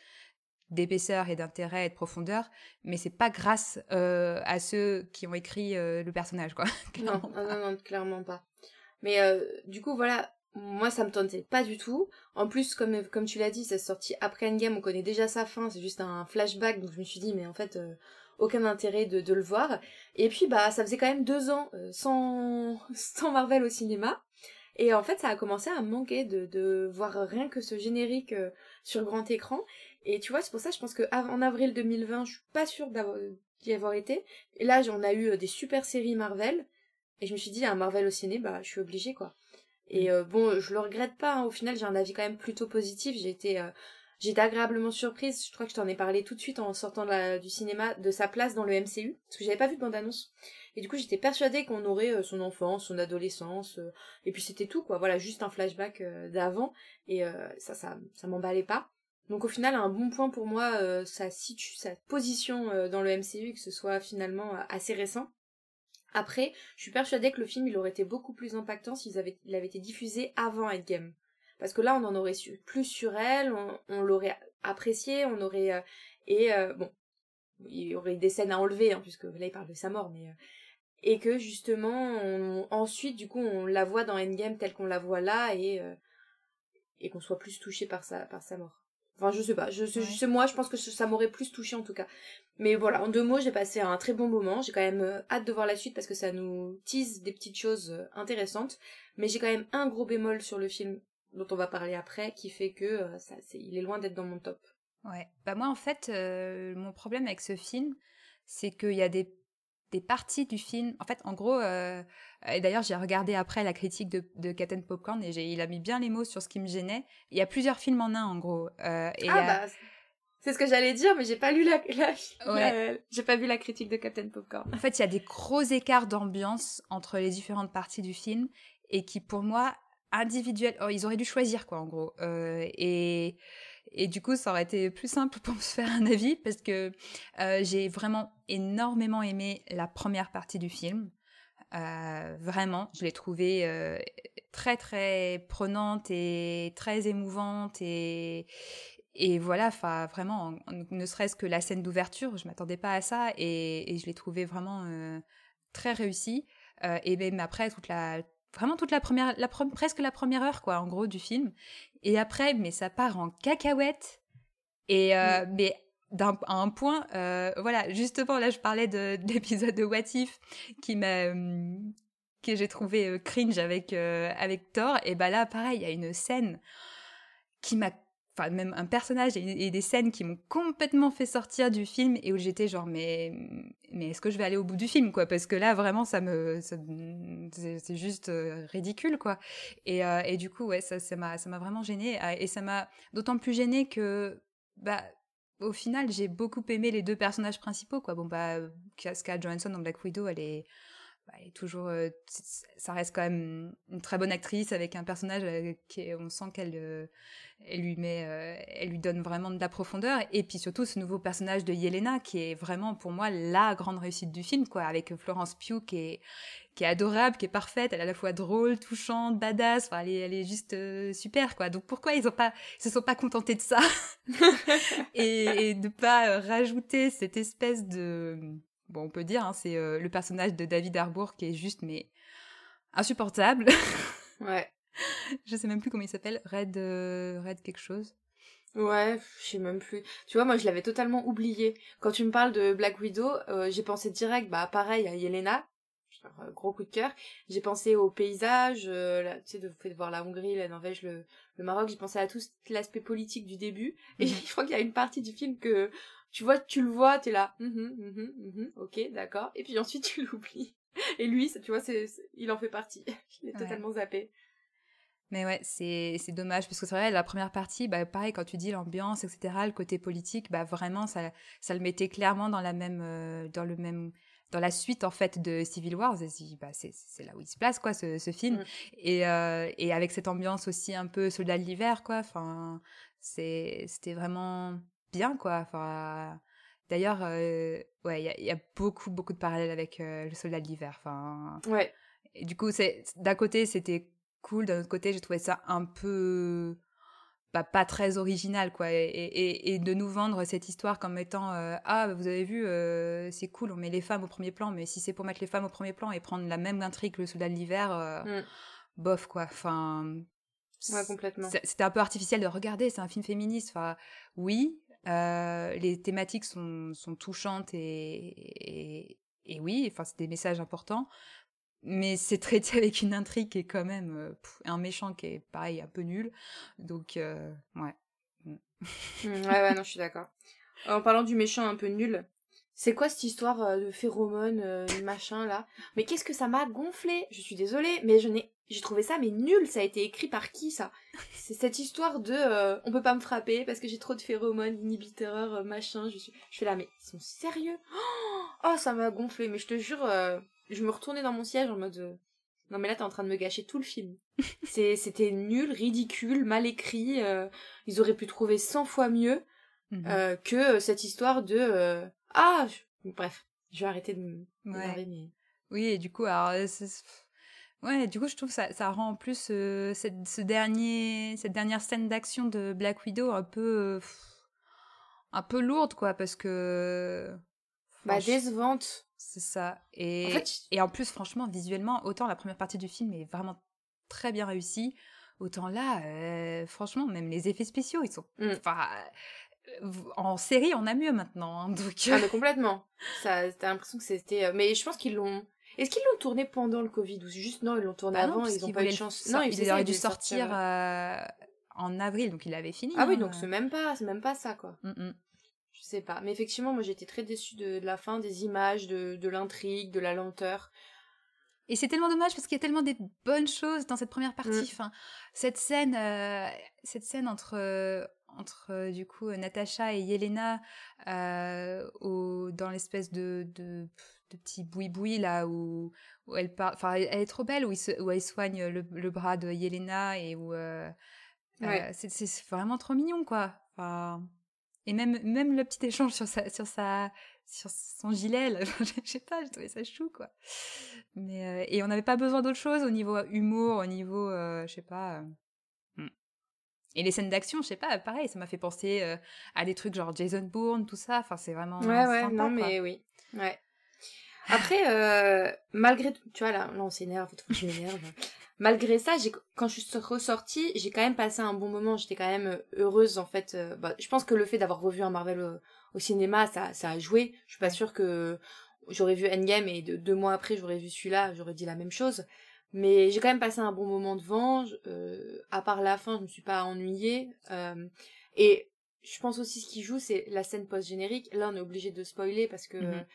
d'épaisseur et d'intérêt et de profondeur, mais c'est pas grâce euh, à ceux qui ont écrit euh, le personnage, quoi. non, non, non, clairement pas. Mais euh, du coup, voilà, moi ça me tentait pas du tout. En plus, comme, comme tu l'as dit, c'est sorti après Endgame, on connaît déjà sa fin, c'est juste un flashback, donc je me suis dit, mais en fait, aucun intérêt de, de, le voir. Et puis, bah, ça faisait quand même deux ans sans, sans Marvel au cinéma. Et en fait, ça a commencé à me manquer de, de voir rien que ce générique sur grand écran. Et tu vois, c'est pour ça, je pense qu'en avril 2020, je suis pas sûre d'y avoir été. Et là, on a eu euh, des super séries Marvel. Et je me suis dit, un Marvel au ciné, bah, je suis obligée, quoi. Et mm. euh, bon, je le regrette pas. Hein. Au final, j'ai un avis quand même plutôt positif. J'ai été, euh, j'ai été agréablement surprise. Je crois que je t'en ai parlé tout de suite en sortant du cinéma de sa place dans le MCU, parce que j'avais pas vu de bande annonce. Et du coup, j'étais persuadée qu'on aurait son enfance, son adolescence, et puis c'était tout, quoi. Voilà, juste un flashback d'avant. Et ça, ça, ça m'emballait pas. Donc au final, un bon point pour moi, euh, sa, situ sa position euh, dans le MCU, que ce soit finalement euh, assez récent. Après, je suis persuadée que le film, il aurait été beaucoup plus impactant s'il avait, été diffusé avant Endgame. Parce que là, on en aurait plus sur elle, on, l'aurait apprécié, on aurait... et bon, il y aurait des scènes à enlever, hein, puisque là, il parle de sa mort, mais... et que justement, ensuite, du coup, on la voit dans Endgame telle qu'on la voit là, et, et qu'on soit plus touché par sa, par sa mort. Enfin, je sais pas. Je, sais moi, je pense que ça m'aurait plus touché en tout cas. Mais voilà, en deux mots, j'ai passé un très bon moment. J'ai quand même euh, hâte de voir la suite parce que ça nous tease des petites choses euh, intéressantes. Mais j'ai quand même un gros bémol sur le film dont on va parler après qui fait que euh, ça, c'est, il est loin d'être dans mon top. Ouais. Bah moi, en fait, mon problème avec ce film, c'est qu'il y a des des parties du film. En fait, en gros, euh, et d'ailleurs, j'ai regardé après la critique de, de Captain Popcorn et il a mis bien les mots sur ce qui me gênait. Il y a plusieurs films en un, en gros. Euh, et ah bah, c'est ce que j'allais dire, mais j'ai pas lu la, j'ai pas vu la critique de Captain Popcorn. En fait, il y a des gros écarts d'ambiance entre les différentes parties du film et qui, pour moi, individuels, oh, ils auraient dû choisir quoi, en gros. Euh, et Et du coup, ça aurait été plus simple pour me faire un avis parce que euh, j'ai vraiment énormément aimé la première partie du film. Euh, vraiment, je l'ai trouvée euh, très très prenante et très émouvante et voilà, enfin vraiment, ne serait-ce que la scène d'ouverture, je m'attendais pas à ça et, et je l'ai trouvée vraiment très réussie. et même après toute la vraiment toute la première, la presque la première heure quoi, en gros du film. Et après, mais ça part en cacahuète. Et euh, mais d'un à un point, euh, voilà, justement là, je parlais de, l'épisode de What If qui m'a hum, que j'ai trouvé euh, cringe avec avec Thor. Et bah là, pareil, il y a une scène qui m'a enfin même un personnage et, des scènes qui m'ont complètement fait sortir du film et où j'étais genre mais mais est-ce que je vais aller au bout du film quoi? Parce que là vraiment ça me c'est juste euh, ridicule quoi. Et, euh, et du coup ouais ça ça m'a ça m'a vraiment gêné euh, et ça m'a d'autant plus gêné que bah au final j'ai beaucoup aimé les deux personnages principaux quoi. Bon bah Scarlett Johansson dans Black Widow elle est elle est toujours ça reste quand même une très bonne actrice avec un personnage qui on sent qu'elle elle lui met, euh, elle lui donne vraiment de la profondeur. Et puis surtout ce nouveau personnage de Yelena qui est vraiment pour moi la grande réussite du film, quoi, avec Florence Pugh qui est, qui est adorable, qui est parfaite, elle est à la fois drôle, touchante, badass, enfin, elle, est, elle est juste euh, super, quoi. Donc pourquoi ils ont pas, se sont pas contentés de ça? Et, de pas euh, rajouter cette espèce de, bon, on peut dire, hein, c'est le personnage de David Harbour qui est juste mais insupportable. ouais je sais même plus comment il s'appelle. Red, euh, Red quelque chose. Ouais, je sais même plus. Tu vois, moi je l'avais totalement oublié. Quand tu me parles de Black Widow, euh, j'ai pensé direct, bah pareil à Yelena, euh, gros coup de cœur. J'ai pensé au paysage, tu sais, de, de voir la Hongrie, la Norvège, le, le Maroc. J'ai pensé à tout l'aspect politique du début. Et mm. je crois qu'il y a une partie du film que tu vois, tu le vois, t'es là, mm-hmm, mm-hmm, mm-hmm, ok, d'accord. Et puis ensuite tu l'oublies. Et lui, tu vois, c'est, il en fait partie. Il est totalement zappé. Mais ouais, c'est dommage parce que c'est vrai, la première partie, bah, pareil, quand tu dis l'ambiance, etc., le côté politique, bah, vraiment, ça, ça le mettait clairement dans la même, euh, dans le même, dans la suite, en fait, de Civil Wars. Bah, c'est là où il se place, quoi, ce, ce film. Mm. Et, euh, et avec cette ambiance aussi un peu soldat de l'hiver, quoi. Enfin, c'était vraiment bien, quoi. Enfin, d'ailleurs, euh, ouais, il y, y a, beaucoup, beaucoup de parallèles avec le soldat de l'hiver. Enfin, ouais. Et du coup, c'est d'un côté, c'était cool. D'un autre côté, j'ai trouvé ça un peu bah, pas très original, quoi. Et, de nous vendre cette histoire comme étant euh, Ah, vous avez vu, euh, c'est cool, on met les femmes au premier plan, mais si c'est pour mettre les femmes au premier plan et prendre la même intrigue que le soldat de l'hiver, euh, mm. bof, quoi. Enfin. Ouais, complètement. C'était un peu artificiel de regarder, c'est un film féministe. Enfin, oui, les thématiques sont, touchantes et, et oui, enfin, c'est des messages importants. Mais c'est traité avec une intrigue qui est quand même euh, un méchant qui est pareil un peu nul. Donc euh, ouais. Mm. Mmh, ouais ouais non je suis d'accord. En parlant du méchant un peu nul c'est quoi cette histoire euh, de phéromones machin là? Mais qu'est-ce que ça m'a gonflé? Je suis désolée mais je n'ai j'ai trouvé ça mais nul ça a été écrit par qui ça? C'est cette histoire de on peut pas me frapper parce que j'ai trop de phéromones inhibiteurs machin je suis je fais là mais ils sont sérieux? Oh ça m'a gonflé mais je te jure je me retournais dans mon siège en mode euh, non mais là t'es en train de me gâcher tout le film. c'était nul, ridicule, mal écrit. Euh, ils auraient pu trouver 100 fois mieux mhm. euh, que cette histoire de ah bref, je vais arrêter de me ouais. Oui et du coup alors ouais du coup je trouve ça ça rend en plus cette ce dernier cette dernière scène d'action de Black Widow un peu un peu lourde quoi parce que bah décevante c'est ça. Et en, et en plus, franchement, visuellement, autant la première partie du film est vraiment très bien réussie, autant là, euh, franchement, même les effets spéciaux, ils sont. Mm. Enfin. Euh, en série, on a mieux maintenant. Hein, donc... Ah, mais complètement. T'as l'impression que c'était. Euh, mais je pense qu'ils l'ont. Est-ce qu'ils l'ont tourné pendant le Covid ou juste non, ils l'ont tourné bah avant, ils n'ont pas eu de chance. Non, ils, auraient dû sortir, en avril, donc il avait fini. Ah oui, donc c'est même pas, c'est même pas ça quoi. Mm, mm. Je sais pas. Mais effectivement, moi j'étais très déçue de, la fin, des images, de, l'intrigue, de la lenteur. Et c'est tellement dommage parce qu'il y a tellement des bonnes choses dans cette première partie. Mm. Enfin, cette scène, euh, cette scène entre euh, entre euh, du coup Natacha et Yelena au, dans l'espèce de, de, de petit boui-boui là où, où elle part. Enfin, elle, est trop belle où, où elle soigne le, le, bras de Yelena et où c'est vraiment trop mignon, quoi. Et même, même le petit échange sur, sa, sur, sa, sur son gilet, là, je sais pas, j'ai trouvé ça chou, quoi. Mais, et on n'avait pas besoin d'autre chose au niveau humour, au niveau, je sais pas. Hmm. Et les scènes d'action, je sais pas, pareil, ça m'a fait penser à des trucs genre Jason Bourne, tout ça. Enfin, c'est vraiment. Ouais, ouais, non, mais oui. Ouais. Après, euh, malgré tout, tu vois, là, là on s'énerve, je m'énerve. malgré ça, quand je suis ressortie, j'ai quand même passé un bon moment. J'étais quand même heureuse, en fait. Euh, bah, je pense que le fait d'avoir revu un Marvel au, cinéma, ça, ça a joué. Je suis pas sûre que j'aurais vu Endgame et deux mois après, j'aurais vu celui-là, j'aurais dit la même chose. Mais j'ai quand même passé un bon moment devant. Euh, à part la fin, je me suis pas ennuyée. Euh, et je pense aussi ce qui joue, c'est la scène post-générique. Là, on est obligé de spoiler parce que mmh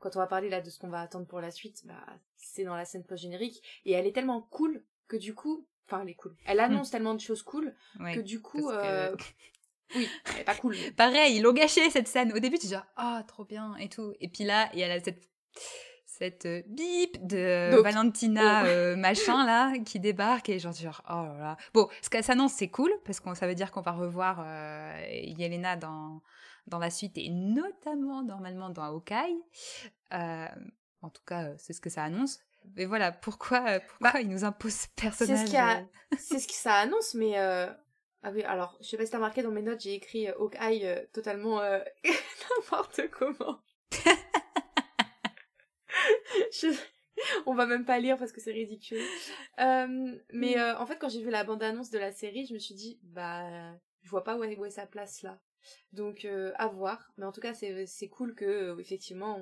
quand on va parler là de ce qu'on va attendre pour la suite, bah, c'est dans la scène post-générique. Et elle est tellement cool que du coup, enfin, elle est cool. Elle annonce tellement de choses cool que du coup, euh... oui, elle est pas cool. Pareil, ils l'ont gâché cette scène. Au début, tu dis ah, trop bien et tout. Et puis là, il y a cette cette euh, bip de Valentina oh. euh, machin là qui débarque et genre, genre oh là là. Bon, ce qu'elle s'annonce c'est cool parce que ça veut dire qu'on va revoir euh, Yelena dans dans la suite et notamment normalement dans Hawkeye. Euh, en tout cas, euh, c'est ce que ça annonce. Mais voilà, pourquoi, euh, pourquoi bah, il nous impose ce personnage C'est ce, qui ça annonce, mais ah oui, alors je sais pas si t'as remarqué dans mes notes, j'ai écrit Hawkeye totalement n'importe comment. On va même pas lire parce que c'est ridicule. mais mm. en fait, quand j'ai vu la bande-annonce de la série, je me suis dit, bah, je vois pas où est sa place là. Donc euh, à voir, mais en tout cas c'est cool que euh, effectivement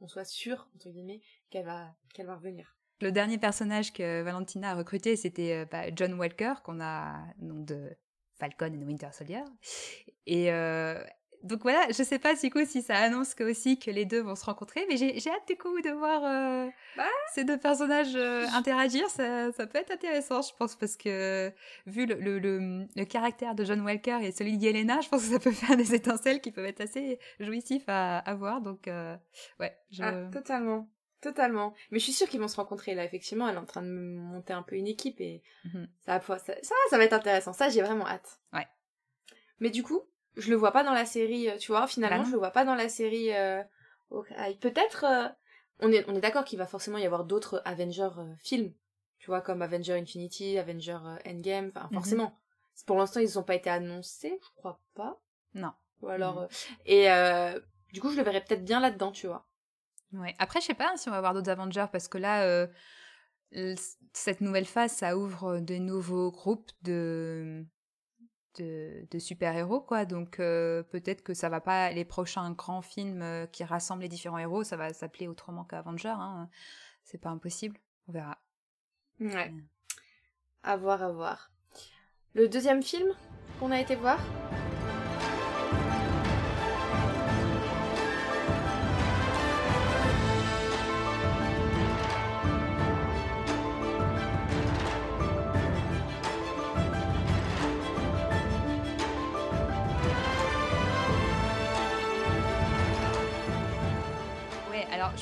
on, soit sûr entre guillemets qu'elle va qu'elle va revenir. Le dernier personnage que Valentina a recruté, c'était euh, bah, John Walker, qu'on a donc de Falcon et Winter Soldier. Et donc voilà, je sais pas du coup si ça annonce que aussi que les deux vont se rencontrer, mais j'ai hâte du coup de voir euh, bah. ces deux personnages euh, interagir. Ça, ça, peut être intéressant, je pense, parce que vu le, le, le, caractère de John Walker et celui d'Yelena, je pense que ça peut faire des étincelles qui peuvent être assez jouissifs à, à voir. Donc euh, ouais, je... ah, totalement. Totalement. Mais je suis sûre qu'ils vont se rencontrer là, effectivement. Elle est en train de monter un peu une équipe et mhm. ça, ça, ça, ça va être intéressant. Ça, j'ai vraiment hâte. Ouais. Mais du coup, je le vois pas dans la série, euh, tu vois, finalement, bah je le vois pas dans la série euh, Peut-être, euh, on est, on est d'accord qu'il va forcément y avoir d'autres Avengers films, tu vois, comme Avenger Infinity, Avenger Endgame, enfin, mhm. forcément. Pour l'instant, ils ont pas été annoncés, je crois pas. Non. Ou alors, et du coup, je le verrais peut-être bien là-dedans, tu vois. Ouais. Après, je sais pas si on va avoir d'autres Avengers, parce que là, cette nouvelle phase, ça ouvre de nouveaux groupes de de, super-héros, quoi. Donc euh, peut-être que ça va pas, les prochains grands films euh, qui rassemblent les différents héros, ça va s'appeler autrement qu'Avenger. Hein. C'est pas impossible. On verra. Ouais. À voir, à voir. Le deuxième film qu'on a été voir?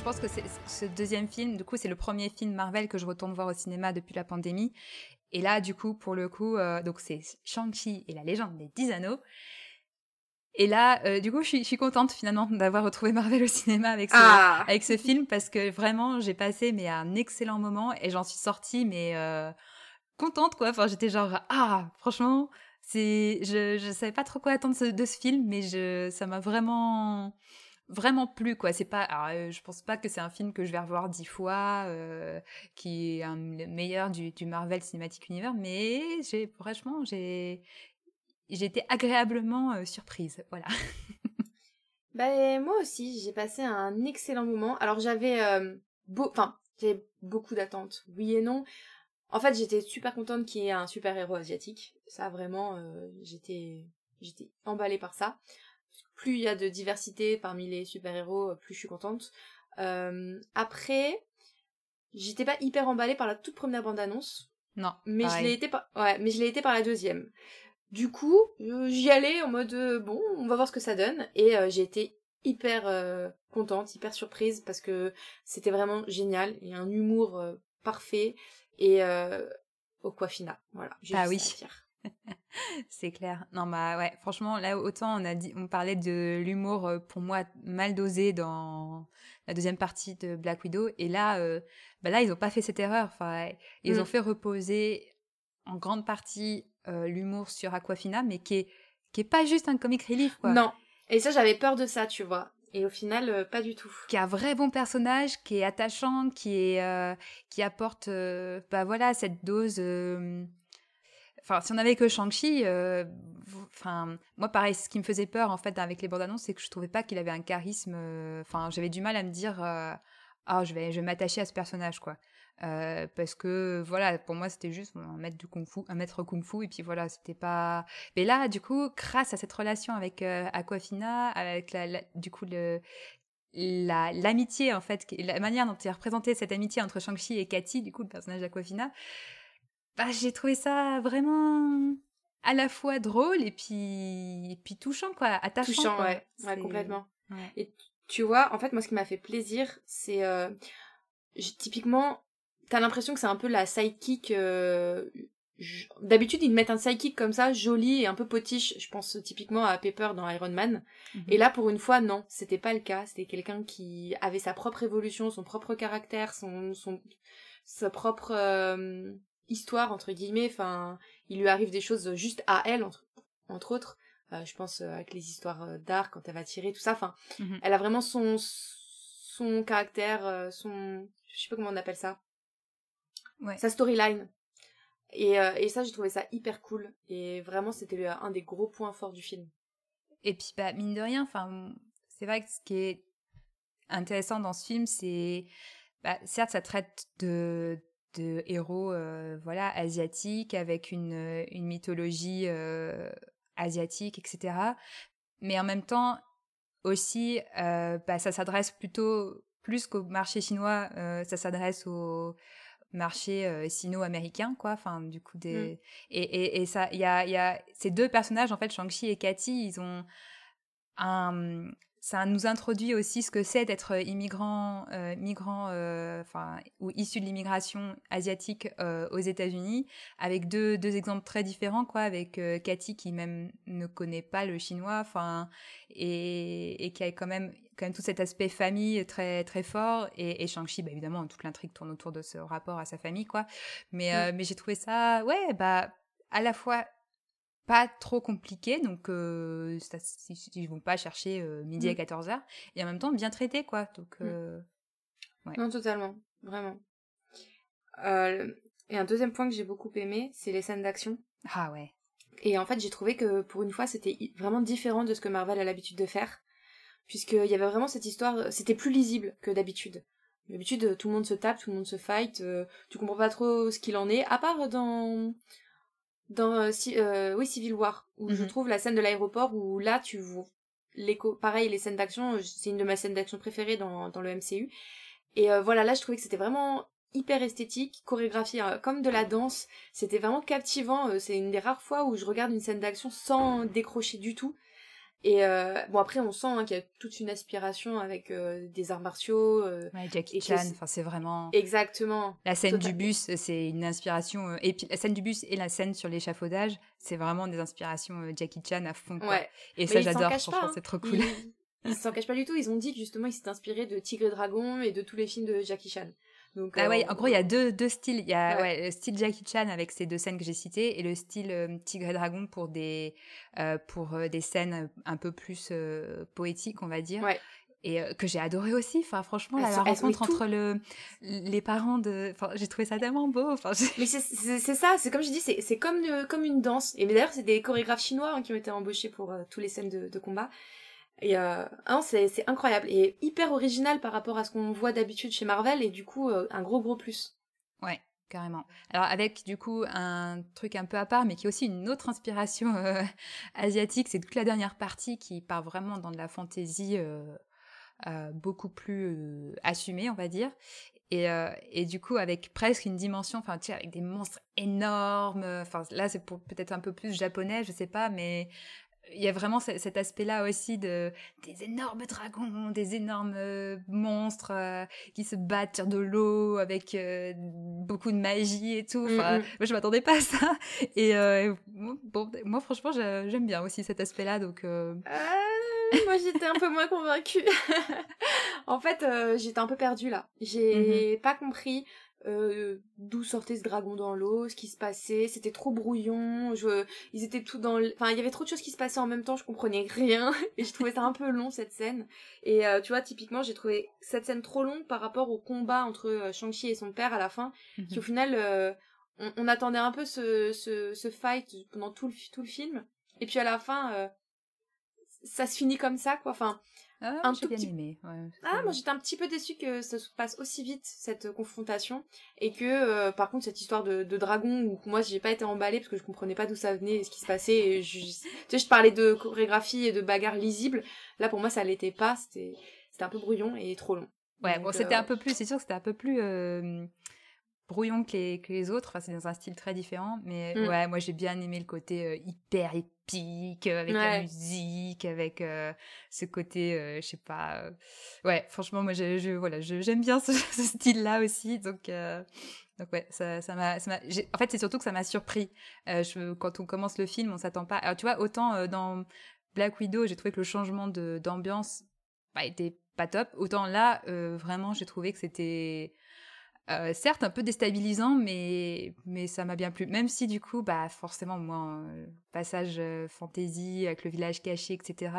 Je pense que ce deuxième film, du coup, c'est le premier film Marvel que je retourne voir au cinéma depuis la pandémie. Et là, du coup, pour le coup, euh, donc c'est Shang-Chi et la légende des 10 anneaux. Et là, euh, du coup, je suis, contente finalement d'avoir retrouvé Marvel au cinéma avec ce, ah. avec ce film parce que vraiment, j'ai passé mais un excellent moment et j'en suis sortie mais euh, contente quoi. Enfin, j'étais genre ah, franchement, c'est, je, je savais pas trop quoi attendre de ce film, mais je, ça m'a vraiment vraiment plus quoi. C'est pas euh, je pense pas que c'est un film que je vais revoir dix fois euh, qui est un meilleur du, Marvel Cinematic Universe mais j'ai franchement j'ai j'ai été agréablement euh, surprise voilà. Ben moi aussi j'ai passé un excellent moment. Alors j'avais beau enfin j'ai beaucoup d'attentes oui et non. En fait j'étais super contente qu'il y ait un super héros asiatique. Ça vraiment j'étais j'étais emballée par ça plus il y a de diversité parmi les super-héros, plus je suis contente. Euh, après, j'étais pas hyper emballée par la toute première bande-annonce. Non. Mais je l'ai été par... ouais, mais je l'ai été par la deuxième. Du coup, j'y allais en mode euh, bon, on va voir ce que ça donne et euh, j'ai été hyper contente, hyper surprise parce que c'était vraiment génial, il y a un humour parfait et au Quafina, voilà. Ah oui. c'est clair. Non, bah ouais, franchement, là, autant on a dit, on parlait de l'humour euh, pour moi mal dosé dans la deuxième partie de Black Widow, et là, euh, bah là, ils ont pas fait cette erreur. Enfin, ils ont mm. fait reposer en grande partie euh, l'humour sur Aquafina, mais qui est qui est pas juste un comic relief, quoi. Non. Et ça, j'avais peur de ça, tu vois. Et au final, pas du tout. Qui a un vrai bon personnage, qui est attachante, qui est qui apporte, bah voilà, cette dose Enfin, si on avait que Shang-Chi, euh, moi pareil, ce qui me faisait peur en fait avec les bandes annonces, c'est que je trouvais pas qu'il avait un charisme. Euh, j'avais du mal à me dire, euh, ah, je vais, je vais m'attacher à ce personnage, quoi. parce que voilà, pour moi c'était juste un maître du kung-fu, un maître kung-fu, et puis voilà, c'était pas. Mais là, du coup, grâce à cette relation avec Aquafina, avec la, du coup le, l'amitié en fait, la manière dont il a représenté cette amitié entre Shang-Chi et Cathy, du coup le personnage d'Aquafina, bah, j'ai trouvé ça vraiment à la fois drôle et puis, et puis touchant, quoi, attachant. Touchant, ouais, ouais complètement. Et tu vois, en fait, moi, ce qui m'a fait plaisir, c'est euh, typiquement, t'as l'impression que c'est un peu la sidekick. Euh, d'habitude, ils mettent un sidekick comme ça, joli et un peu potiche. Je pense typiquement à Pepper dans Iron Man. Mhm. Et là, pour une fois, non, c'était pas le cas. C'était quelqu'un qui avait sa propre évolution, son propre caractère, son, son sa propre euh, histoire entre guillemets enfin il lui arrive des choses juste à elle entre, entre autres euh, je pense euh, avec les histoires euh, d'art quand elle va tirer tout ça enfin mhm. elle a vraiment son son caractère son je sais pas comment on appelle ça ouais. sa storyline et, et ça j'ai trouvé ça hyper cool et vraiment c'était un des gros points forts du film et puis bah mine de rien enfin c'est vrai que ce qui est intéressant dans ce film c'est bah, certes ça traite de de héros euh, voilà asiatiques avec une, euh, une mythologie euh, asiatique etc mais en même temps aussi bah, ça s'adresse plutôt plus qu'au marché chinois ça s'adresse au marché sino-américain quoi. Enfin du coup des et, et, et, ça il y a, y a ces deux personnages en fait Shang-Chi et Cathy ils ont un ça nous introduit aussi ce que c'est d'être immigrant, euh, migrant, euh, enfin, ou issu de l'immigration asiatique euh, aux États-Unis, avec deux, deux exemples très différents, quoi, avec Cathy qui même ne connaît pas le chinois, enfin, et, et, qui a quand même, quand même tout cet aspect famille très, très fort, et, et Shang-Chi, bah, évidemment, toute l'intrigue tourne autour de ce rapport à sa famille, quoi. Mais, mais j'ai trouvé ça, ouais, bah, à la fois pas trop compliqué, donc euh, ça, ils vont pas chercher euh, midi à 14h, mm. et en même temps bien traité, quoi. Donc, mm. euh, Non, totalement, vraiment. et un deuxième point que j'ai beaucoup aimé, c'est les scènes d'action. Ah ouais. Et en fait, j'ai trouvé que pour une fois, c'était vraiment différent de ce que Marvel a l'habitude de faire, puisqu'il y avait vraiment cette histoire, c'était plus lisible que d'habitude. D'habitude, tout le monde se tape, tout le monde se fight, tu comprends pas trop ce qu'il en est, à part dans dans euh, euh, oui Civil War où je mhm. trouve la scène de l'aéroport où là tu vois l'écho pareil les scènes d'action euh, c'est une de mes scènes d'action préférées dans, dans le MCU et voilà là je trouvais que c'était vraiment hyper esthétique chorégraphié comme de la danse. C'était vraiment captivant c'est une des rares fois où je regarde une scène d'action sans décrocher du tout et euh, bon après on sent hein, qu'il y a toute une aspiration avec euh, des arts martiaux. Euh, ouais, Jackie Chan, enfin c'est vraiment. Exactement. La scène du bus, c'est une inspiration. et puis la scène du bus et la scène sur l'échafaudage, c'est vraiment des inspirations Jackie Chan à fond. Quoi. Ouais. Et ça j'adore, franchement hein. c'est trop cool. Ils, ils s'en cachent pas du tout. Ils ont dit que justement ils s'étaient inspirés de Tigre et Dragon et de tous les films de Jackie Chan. Donc, ah ouais, en gros, il y a deux, deux styles. Il y a ouais. le style Jackie Chan avec ces deux scènes que j'ai citées et le style euh, Tigre et Dragon pour des, euh, pour euh, des scènes un peu plus poétiques, on va dire. Ouais. Et que j'ai adoré aussi. Enfin, franchement, la, rencontre entre le, les parents de. Enfin, j'ai trouvé ça tellement beau. Enfin, mais c'est ça, c'est comme je dis, c'est comme, comme une danse. Et d'ailleurs, c'est des chorégraphes chinois hein, qui ont été embauchés pour tous les scènes de, de combat. Et euh, hein, c'est incroyable et hyper original par rapport à ce qu'on voit d'habitude chez Marvel et du coup euh, un gros gros plus. Ouais, carrément. Alors avec du coup un truc un peu à part mais qui est aussi une autre inspiration euh, asiatique, c'est toute la dernière partie qui part vraiment dans de la fantaisie beaucoup plus assumée, on va dire. Et, et, du coup, avec presque une dimension, enfin, tu sais, avec des monstres énormes. Enfin, là, c'est peut-être un peu plus japonais, je sais pas, mais il y a vraiment cet aspect-là aussi de des énormes dragons, des énormes euh, monstres euh, qui se battent sur de l'eau avec euh, beaucoup de magie et tout. Enfin, mm, mm. moi, je m'attendais pas à ça. Et bon, moi, franchement, j'aime bien aussi cet aspect-là. Donc, moi, j'étais un peu moins convaincue. en fait, j'étais un peu perdue là. J'ai mm-hmm. pas compris. Euh, d'où sortait ce dragon dans l'eau, ce qui se passait, c'était trop brouillon, je, ils étaient tout dans, enfin il y avait trop de choses qui se passaient en même temps, je comprenais rien et je trouvais ça un peu long cette scène. Et euh, tu vois typiquement j'ai trouvé cette scène trop longue par rapport au combat entre euh, Shang-Chi et son père à la fin, mhm. qui au final on, attendait un peu ce, ce, ce fight pendant tout le tout le film et puis à la fin ça se finit comme ça quoi. Enfin ah, un tout bien aimé. ah, moi j'étais un petit peu déçue que ça se passe aussi vite cette confrontation et que euh, par contre cette histoire de, dragon où moi j'ai pas été emballée parce que je comprenais pas d'où ça venait et ce qui se passait. Et je, tu sais, je parlais de chorégraphie et de bagarre lisible. Là pour moi ça l'était pas. C'était c'était un peu brouillon et trop long. Ouais, bon c'était un euh, peu plus. C'est sûr que c'était un peu plus. Euh, brouillon que les, que les autres. Enfin, c'est dans un style très différent. Mais mm. ouais, moi, j'ai bien aimé le côté hyper euh, avec la musique, avec euh, ce côté, euh, je sais pas. ouais, franchement, moi, je, je voilà, j'aime bien ce, style-là aussi. Donc, donc ouais, ça, ça m'a, en fait, c'est surtout que ça m'a surpris. Je, quand on commence le film, on s'attend pas. Alors, tu vois, autant dans Black Widow, j'ai trouvé que le changement de d'ambiance bah, était pas top. Autant là, vraiment, j'ai trouvé que c'était euh, certes, un peu déstabilisant, mais, mais ça m'a bien plu. Même si, du coup, bah, forcément, moi, euh, passage euh, fantasy avec le village caché, etc.,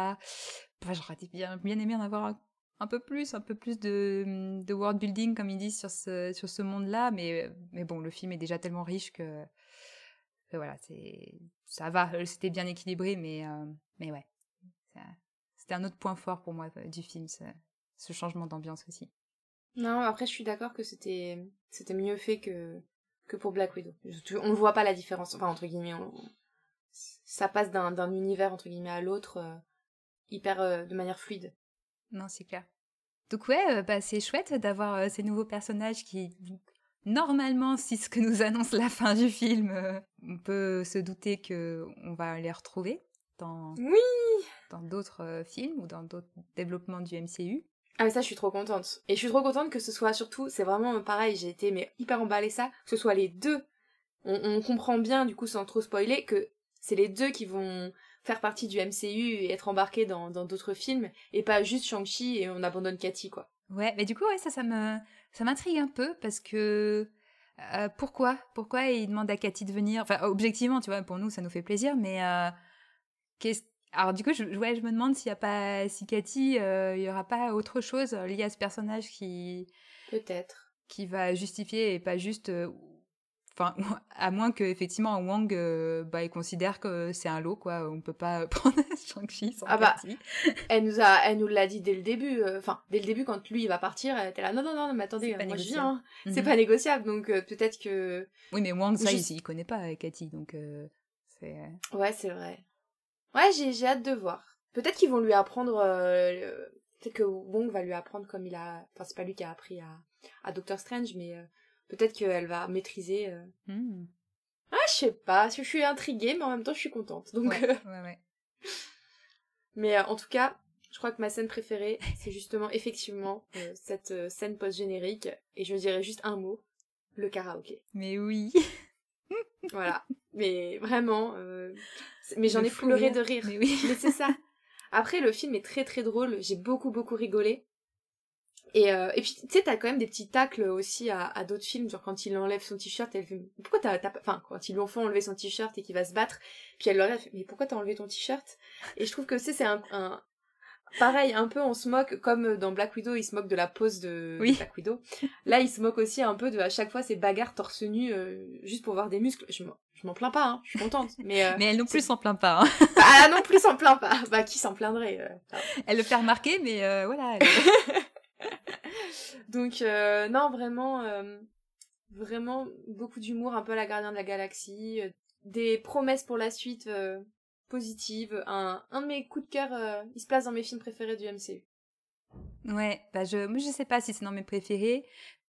bah, j'aurais bien, bien aimé en avoir un, peu plus, un peu plus de, world building, comme ils disent, sur ce, sur ce monde-là. Mais, mais bon, le film est déjà tellement riche que, voilà, c'est, ça va, c'était bien équilibré, mais, mais ouais. C'était un autre point fort pour moi du film, ce changement d'ambiance aussi. Non, après je suis d'accord que c'était c'était mieux fait que que pour Black Widow. On ne voit pas la différence, enfin entre guillemets, ça passe d'un d'un univers entre guillemets à l'autre euh, hyper euh, de manière fluide. Non, c'est clair. Donc ouais, euh, bah c'est chouette d'avoir ces nouveaux personnages qui normalement, si ce que nous annonce la fin du film, on peut se douter que on va les retrouver dans oui dans d'autres films ou dans d'autres développements du MCU. Ah mais ça je suis trop contente. Et je suis trop contente que ce soit surtout, c'est vraiment pareil, j'ai été mais hyper emballée ça, que ce soit les deux. On, comprend bien du coup sans trop spoiler que c'est les deux qui vont faire partie du MCU et être embarqués dans d'autres films et pas juste Shang-Chi et on abandonne Cathy quoi. Ouais, mais du coup ouais ça ça me ça m'intrigue un peu parce que euh, pourquoi? Pourquoi il demande à Cathy de venir? Enfin objectivement tu vois pour nous ça nous fait plaisir mais euh, qu'est-ce alors du coup, je, ouais, je me demande s'il y a pas, si Cathy, euh, il y aura pas autre chose lié à ce personnage qui, peut-être, qui va justifier et pas juste, euh, enfin, à moins que effectivement Wang, euh, bah, il considère que c'est un lot, quoi. On peut pas prendre Shang-Chi sans ah bah, elle nous a, elle nous l'a dit dès le début. Enfin, dès le début, quand lui il va partir, elle était là, non, non, non, mais attendez, moi je viens. Hein. C'est mhm. pas négociable, donc peut-être que. Oui, mais Wang, ça, il, il, connaît pas Cathy, donc c'est. Ouais, c'est vrai. Ouais, j'ai, j'ai hâte de voir. Peut-être qu'ils vont lui apprendre. Euh, peut-être que Wong va lui apprendre comme il a. Enfin, c'est pas lui qui a appris à, à Doctor Strange, mais euh, peut-être qu'elle va maîtriser. Euh... Hmm. Ah, je sais pas. Je suis intriguée, mais en même temps, je suis contente. Donc. Ouais, ouais, ouais. mais euh, en tout cas, je crois que ma scène préférée, c'est justement effectivement cette scène post-générique. Et je dirais juste un mot le karaoké. Mais oui. voilà. Mais vraiment, euh, mais j'en ai pleuré de rire. Mais oui. mais c'est ça. Après, le film est très très drôle. J'ai beaucoup beaucoup rigolé. Et, euh, et puis, tu sais, t'as quand même des petits tacles aussi à, à d'autres films, genre quand il enlève son t-shirt, elle fait, pourquoi t'as, enfin, quand ils lui font enlever son t-shirt et qu'il va se battre, puis elle leur dit, mais pourquoi t'as enlevé ton t-shirt? Et je trouve que c'est, c'est un, un, pareil, un peu on se moque, comme dans Black Widow, il se moque de la pose de, Black Widow. Là, il se moque aussi un peu de à chaque fois ces bagarres torse nu, euh, juste pour voir des muscles. Je m'en plains pas, hein, je suis contente. Mais, euh, mais elle non plus s'en plaint pas. Hein. ah non plus s'en plaint pas. Bah qui s'en plaindrait euh, Elle le fait remarquer, mais voilà. Donc non, vraiment, vraiment beaucoup d'humour, un peu à la Gardien de la Galaxie, des promesses pour la suite positive, un, un de mes coups de cœur, euh, il se place dans mes films préférés du MCU. Ouais, bah je, moi je sais pas si c'est dans mes préférés,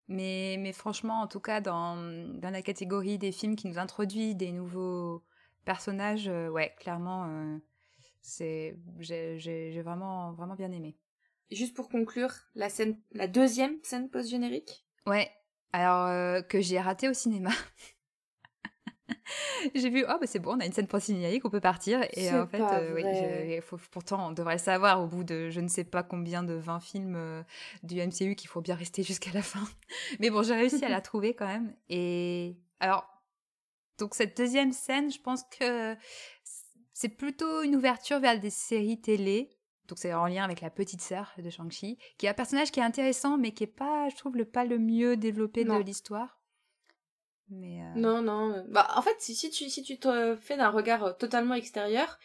mais, mais franchement, en tout cas, dans, dans la catégorie des films qui nous introduisent des nouveaux personnages, euh, ouais, clairement, euh, c'est j'ai vraiment vraiment bien aimé. Juste pour conclure, la scène, la deuxième scène post générique. Ouais. Alors que j'ai raté au cinéma. j'ai vu, oh, bah c'est bon, on a une scène post-générique, on peut partir. Et en fait, oui, faut, pourtant, on devrait savoir au bout de je ne sais pas combien de 20 films du MCU qu'il faut bien rester jusqu'à la fin. Mais bon, j'ai réussi à la trouver quand même. Et alors, donc cette deuxième scène, je pense que c'est plutôt une ouverture vers des séries télé. Donc c'est en lien avec la petite sœur de Shang-Chi, qui est un personnage qui est intéressant, mais qui est pas, je trouve, le pas le mieux développé de l'histoire. Euh, Non, non. Bah, en fait, si, tu, si tu te fais d'un regard euh, totalement extérieur,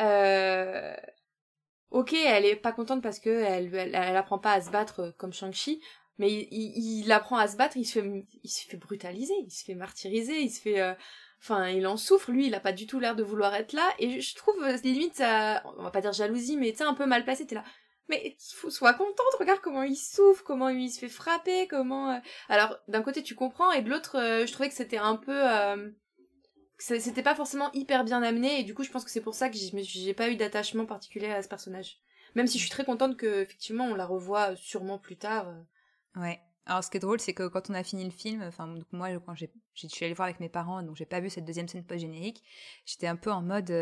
euh... ok, elle est pas contente parce que elle, elle, apprend pas à se battre euh, comme Shang-Chi, mais il, apprend à se battre, il se fait, il se fait brutaliser, il se fait martyriser, il se fait, enfin, il en souffre. Lui, il a pas du tout l'air de vouloir être là, et je trouve limite ça, on va pas dire jalousie, mais tu un peu mal placé. T'es là, mais sois contente, regarde comment il souffre, comment il se fait frapper, comment... Euh. Alors, d'un côté, tu comprends, et de l'autre, euh, je trouvais que c'était un peu... Euh... C'était pas forcément hyper bien amené, et du coup, je pense que c'est pour ça que j'ai pas eu d'attachement particulier à ce personnage. Même si je suis très contente que, effectivement, on la revoit sûrement plus tard. Ouais. Alors, ce qui est drôle, c'est que quand on a fini le film, enfin, moi, quand j'ai, je suis allée voir avec mes parents, donc j'ai pas vu cette deuxième scène post-générique, j'étais un peu en mode,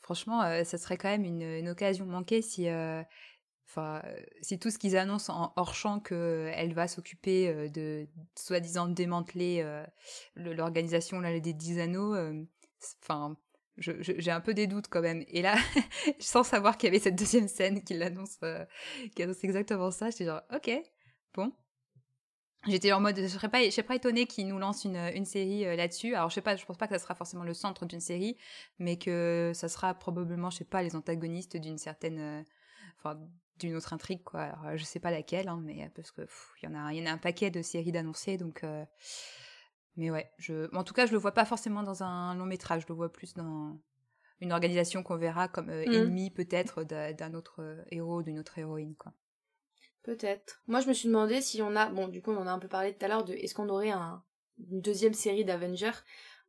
franchement, ça serait quand même une occasion manquée si, Enfin, si tout ce qu'ils annoncent en hors champ qu'elle va s'occuper de soi-disant démanteler l'organisation là des dix anneaux, enfin, j'ai un peu des doutes quand même. Et là, sans savoir qu'il y avait cette deuxième scène qui l'annonce, qui annonce exactement ça, j'étais genre, ok, bon. J'étais en mode, je serais pas, je serais pas étonnée qu'ils nous lancent une, une série là-dessus. Alors je sais pas, je pense pas que ça sera forcément le centre d'une série, mais que ça sera probablement, je sais pas, les antagonistes d'une certaine, d'une autre intrigue quoi. Alors, euh, je sais pas laquelle, hein, mais euh, parce que il y en a, il y en a un paquet de séries d'annoncés, donc. Euh, mais ouais, je, en tout cas, je le vois pas forcément dans un long métrage. Je le vois plus dans une organisation qu'on verra comme mmh. ennemi peut-être d'un autre héros, d'une autre héroïne quoi. Peut-être. Moi, je me suis demandé si on a, bon, du coup, on en a un peu parlé tout à l'heure de, est-ce qu'on aurait un, une deuxième série d'Avengers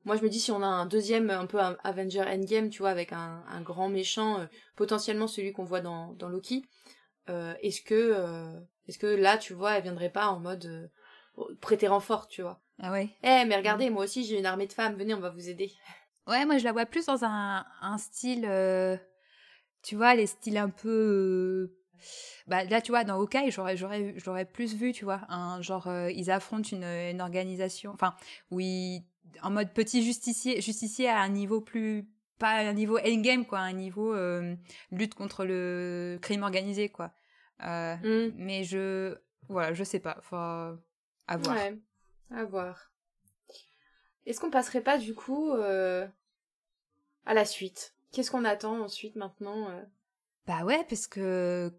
moi, je me dis si on a un deuxième, un peu un Avenger Endgame, tu vois, avec un, un grand méchant, potentiellement celui qu'on voit dans, dans Loki, euh, est-ce que euh, est-ce que là tu vois elle viendrait pas en mode euh, prêter renfort tu vois? Ah ouais. Eh mais regardez moi aussi j'ai une armée de femmes venez on va vous aider. Ouais moi je la vois plus dans un, un style tu vois les styles un peu bah là tu vois dans Hawkeye j'aurais j'aurais j'aurais plus vu tu vois un genre ils affrontent une, une organisation enfin oui en mode petit justicier justicier à un niveau plus pas un niveau endgame quoi, un niveau euh, lutte contre le crime organisé quoi. Euh, mm. Mais je voilà, je sais pas, faut à voir. Ouais, à voir. Est-ce qu'on passerait pas du coup euh, à la suite? Qu'est-ce qu'on attend ensuite maintenant Bah ouais, parce que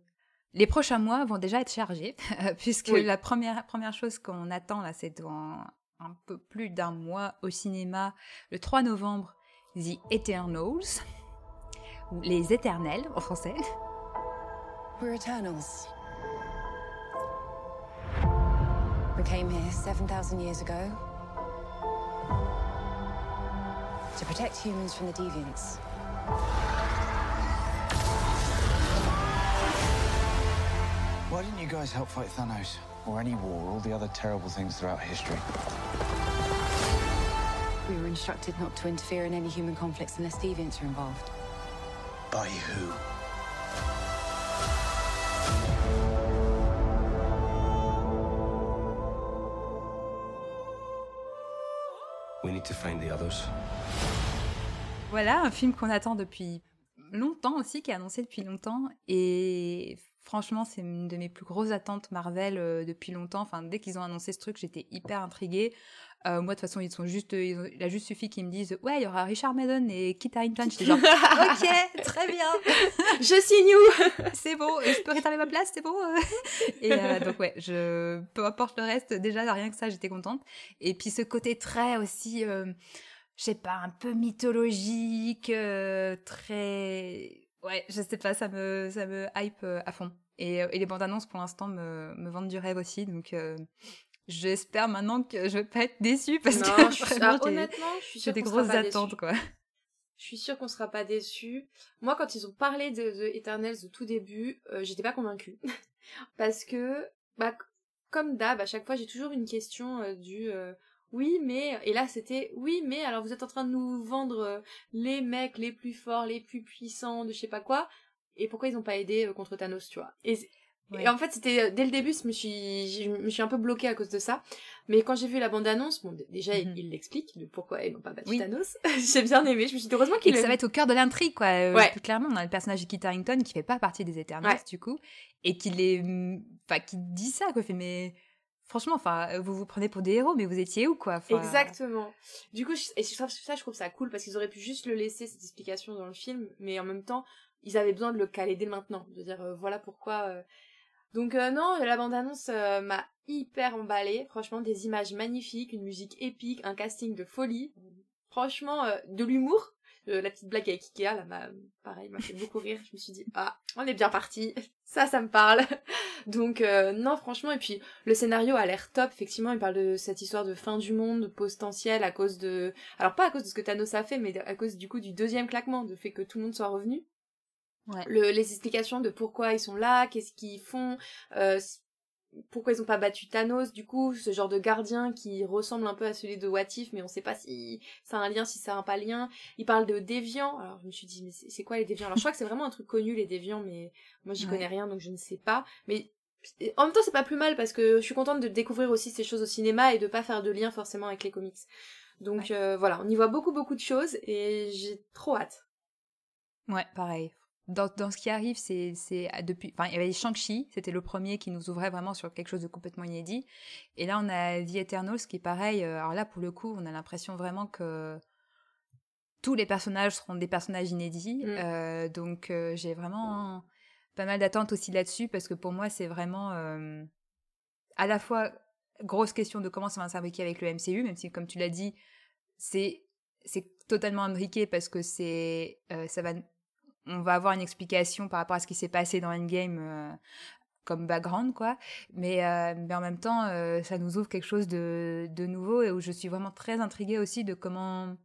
les prochains mois vont déjà être chargés, puisque la première première chose qu'on attend là, c'est dans un peu plus d'un mois au cinéma, le 3 novembre, The Eternals, ou Les Éternels en français. We're Eternals. We came here 7,000 years ago to protect humans from the deviants. Why didn't you guys help fight Thanos? Or any war, or all the other terrible things throughout history? We were instructed not to interfere in any human conflicts unless deviants are involved. By who? We need to find the others. Voilà, un film qu'on attend depuis longtemps aussi, qui est annoncé depuis longtemps. Et franchement, c'est une de mes plus grosses attentes Marvel euh, depuis longtemps. Enfin, dès qu'ils ont annoncé ce truc, j'étais hyper intriguée. Euh, moi, de toute façon, ils sont juste, il a juste suffi qu'ils me disent, ouais, il y aura Richard Madden et Kit Harington. J'étais genre, ok, très bien. je signe où C'est bon. Je peux réserver ma place, c'est bon. et euh, donc ouais, je, peu importe le reste, déjà rien que ça, j'étais contente. Et puis ce côté très aussi, euh, je sais pas, un peu mythologique, très, ouais, je sais pas, ça me, ça me hype à fond. Et, et les bandes annonces pour l'instant me, me vendent du rêve aussi, donc J'espère maintenant que je vais pas être déçue parce que je suis, honnêtement, je suis j'ai des grosses attentes quoi. Je suis sûre qu'on sera pas déçus. Moi, quand ils ont parlé de, de Eternals au tout début, euh, j'étais pas convaincue. Parce que, bah, comme d'hab, à chaque fois, j'ai toujours une question euh, du euh, oui, mais. Et là, c'était oui, mais alors vous êtes en train de nous vendre les mecs les plus forts, les plus puissants, de je sais pas quoi. Et pourquoi ils ont pas aidé contre Thanos, tu vois? Et, et, en fait, c'était dès le début, je me suis, je me suis un peu bloquée à cause de ça. Mais quand j'ai vu la bande-annonce, bon, déjà, mhm. il l'explique de pourquoi ils n'ont pas battu Thanos. j'ai bien aimé. Je me suis dit, heureusement qu'il. ça va être au cœur de l'intrigue, quoi. Euh, ouais. Plus clairement, on a le personnage de Kit Harington qui fait pas partie des Eternals, du coup, et qui les, enfin, qui dit ça, quoi. Fait, mais franchement, enfin, vous vous prenez pour des héros, mais vous étiez où, quoi? Exactement. Du coup, et ça, je trouve ça cool parce qu'ils auraient pu juste le laisser cette explication dans le film, mais en même temps, ils avaient besoin de le caler dès maintenant, de dire euh, voilà pourquoi. Euh, donc euh, non, la bande-annonce euh, m'a hyper emballée. Franchement, des images magnifiques, une musique épique, un casting de folie. Franchement, euh, de l'humour. la petite blague avec Ikea, là, m'a, pareil, m'a fait beaucoup rire. Je me suis dit, ah, on est bien parti. Ça, ça me parle. Donc, non, franchement, et puis, le scénario a l'air top. Effectivement, il parle de cette histoire de fin du monde potentiel à cause de... Alors, pas à cause de ce que Thanos a fait, mais à cause, du coup, du deuxième claquement, de fait que tout le monde soit revenu les explications de pourquoi ils sont là, qu'est-ce qu'ils font, euh, pourquoi ils ont pas battu Thanos, du coup, ce genre de gardien qui ressemble un peu à celui de Watif, mais on sait pas si ça a un lien, si ça a un pas lien. Il parle de déviants, alors je me suis dit, mais c'est quoi les déviants? Alors je crois que c'est vraiment un truc connu, les déviants, mais moi j'y connais rien, donc je ne sais pas. Mais en même temps, c'est pas plus mal parce que je suis contente de découvrir aussi ces choses au cinéma et de pas faire de lien forcément avec les comics. Donc euh, voilà, on y voit beaucoup beaucoup de choses et j'ai trop hâte. Ouais, pareil dans, dans, ce qui arrive, c'est ah, depuis. Enfin, il y avait Shang-Chi, c'était le premier qui nous ouvrait vraiment sur quelque chose de complètement inédit. Et là, on a The Eternals qui est pareil. Euh, alors là, pour le coup, on a l'impression vraiment que tous les personnages seront des personnages inédits. Mm. Euh, donc, euh, j'ai vraiment pas mal d'attentes aussi là-dessus parce que pour moi, c'est vraiment à la fois grosse question de comment ça va s'imbriquer avec le MCU, même si, comme tu l'as dit, c'est c'est totalement imbriqué parce que c'est ça va on va avoir une explication par rapport à ce qui s'est passé dans Endgame euh, comme background, quoi. Mais, euh, mais en même temps, euh, ça nous ouvre quelque chose de, de, nouveau et où je suis vraiment très intriguée aussi de comment,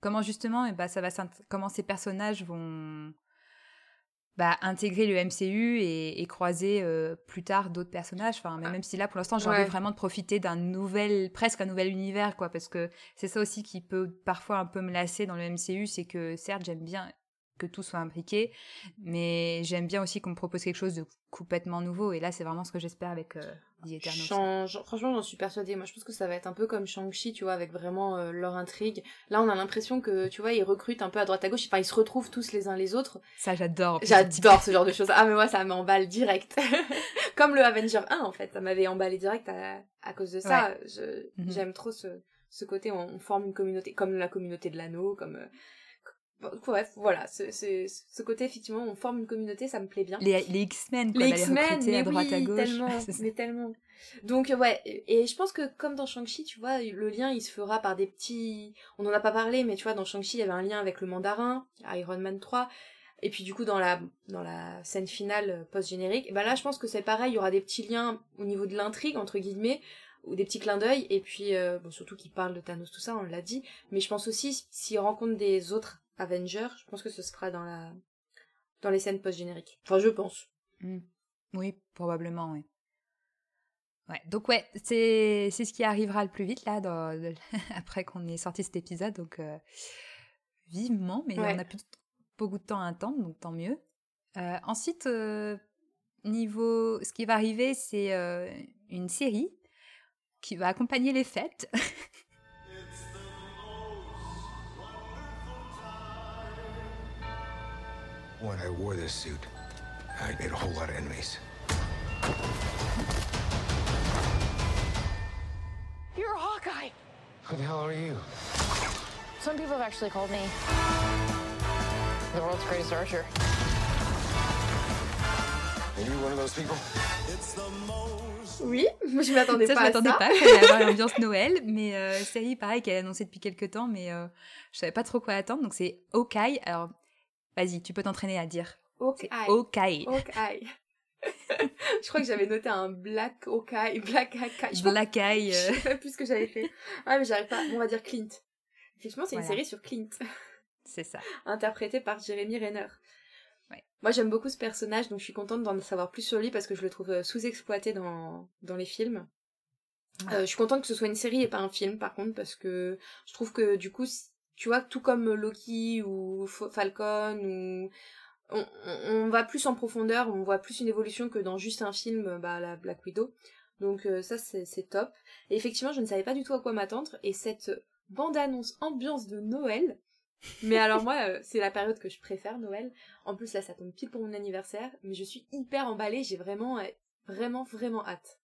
comment justement, et bah, ça va comment ces personnages vont bah, intégrer le MCU et, croiser plus tard d'autres personnages. Enfin, même si là, pour l'instant, j'ai envie vraiment de profiter d'un nouvel, presque un nouvel univers, quoi, parce que c'est ça aussi qui peut parfois un peu me lasser dans le MCU, c'est que certes, j'aime bien que tout soit imbriqué. Mais j'aime bien aussi qu'on me propose quelque chose de complètement nouveau. Et là, c'est vraiment ce que j'espère avec euh, The Franchement, j'en suis persuadée. Moi, je pense que ça va être un peu comme Shang-Chi, tu vois, avec vraiment euh, leur intrigue. Là, on a l'impression que, tu vois, ils recrutent un peu à droite à gauche. Enfin, ils se retrouvent tous les uns les autres. Ça, j'adore. J'adore ce genre de choses. Ah, mais moi, ça m'emballe direct. comme le Avenger 1, en fait. Ça m'avait emballé direct à, cause de ça. Mhm. J'aime trop ce, ce côté, on, on, forme une communauté, comme la communauté de l'anneau, comme... Euh, Bref, voilà, c'est ce côté effectivement, on forme une communauté, ça me plaît bien. Les, les X-Men, Les X-Men, mais à droite oui, à gauche. tellement, mais tellement. Donc ouais, et je pense que comme dans Shang-Chi, tu vois, le lien il se fera par des petits. On en a pas parlé, mais tu vois, dans Shang-Chi, il y avait un lien avec le Mandarin, Iron Man 3. Et puis du coup dans la dans la scène finale euh, post générique, ben là je pense que c'est pareil, il y aura des petits liens au niveau de l'intrigue entre guillemets ou des petits clins d'œil et puis euh, bon surtout qu'il parle de Thanos tout ça, on l'a dit, mais je pense aussi s'il rencontre des autres Avenger, je pense que ce sera dans la dans les scènes post-génériques. Enfin, je pense. Hmm. Oui, probablement, oui. Ouais, donc ouais, c'est ce qui arrivera le plus vite là dans, après qu'on ait sorti cet épisode, donc euh, vivement, mais on a plus beaucoup de temps à attendre, donc tant mieux. Euh, ensuite, euh, niveau, ce qui va arriver, c'est une série qui va accompagner les fêtes. When I wore this suit, I made a whole lot of enemies. You're a Hawkeye! Who the hell are you? Some people have actually called me the world's greatest archer. Are you one of those people? Oui, je m'attendais pas je m'attendais pas, il y avoir l'ambiance Noël, mais euh, série pareil qu'elle a annoncé depuis quelques temps, mais euh, je savais pas trop quoi attendre, donc c'est Hawkeye. Alors Vas-y, tu peux t'entraîner à dire. Ok. Ok. je crois que j'avais noté un black Okai, black Eye. Black Eye. Je sais plus ce que j'avais fait. Ouais, mais j'arrive pas. On va dire Clint. Effectivement, c'est une série sur Clint. C'est ça. Interprété par Jeremy Renner. Moi j'aime beaucoup ce personnage, donc je suis contente d'en savoir plus sur lui parce que je le trouve euh, sous-exploité dans, dans les films. Euh, je suis contente que ce soit une série et pas un film par contre parce que je trouve que du coup, tu vois, tout comme Loki ou Falcon ou on, va plus en profondeur, on voit plus une évolution que dans juste un film, bah la Black Widow. Donc euh, ça c'est top. Et effectivement, je ne savais pas du tout à quoi m'attendre et cette bande-annonce ambiance de Noël. Mais alors moi, euh, c'est la période que je préfère Noël. En plus là, ça tombe pile pour mon anniversaire, mais je suis hyper emballée. J'ai vraiment, vraiment, vraiment hâte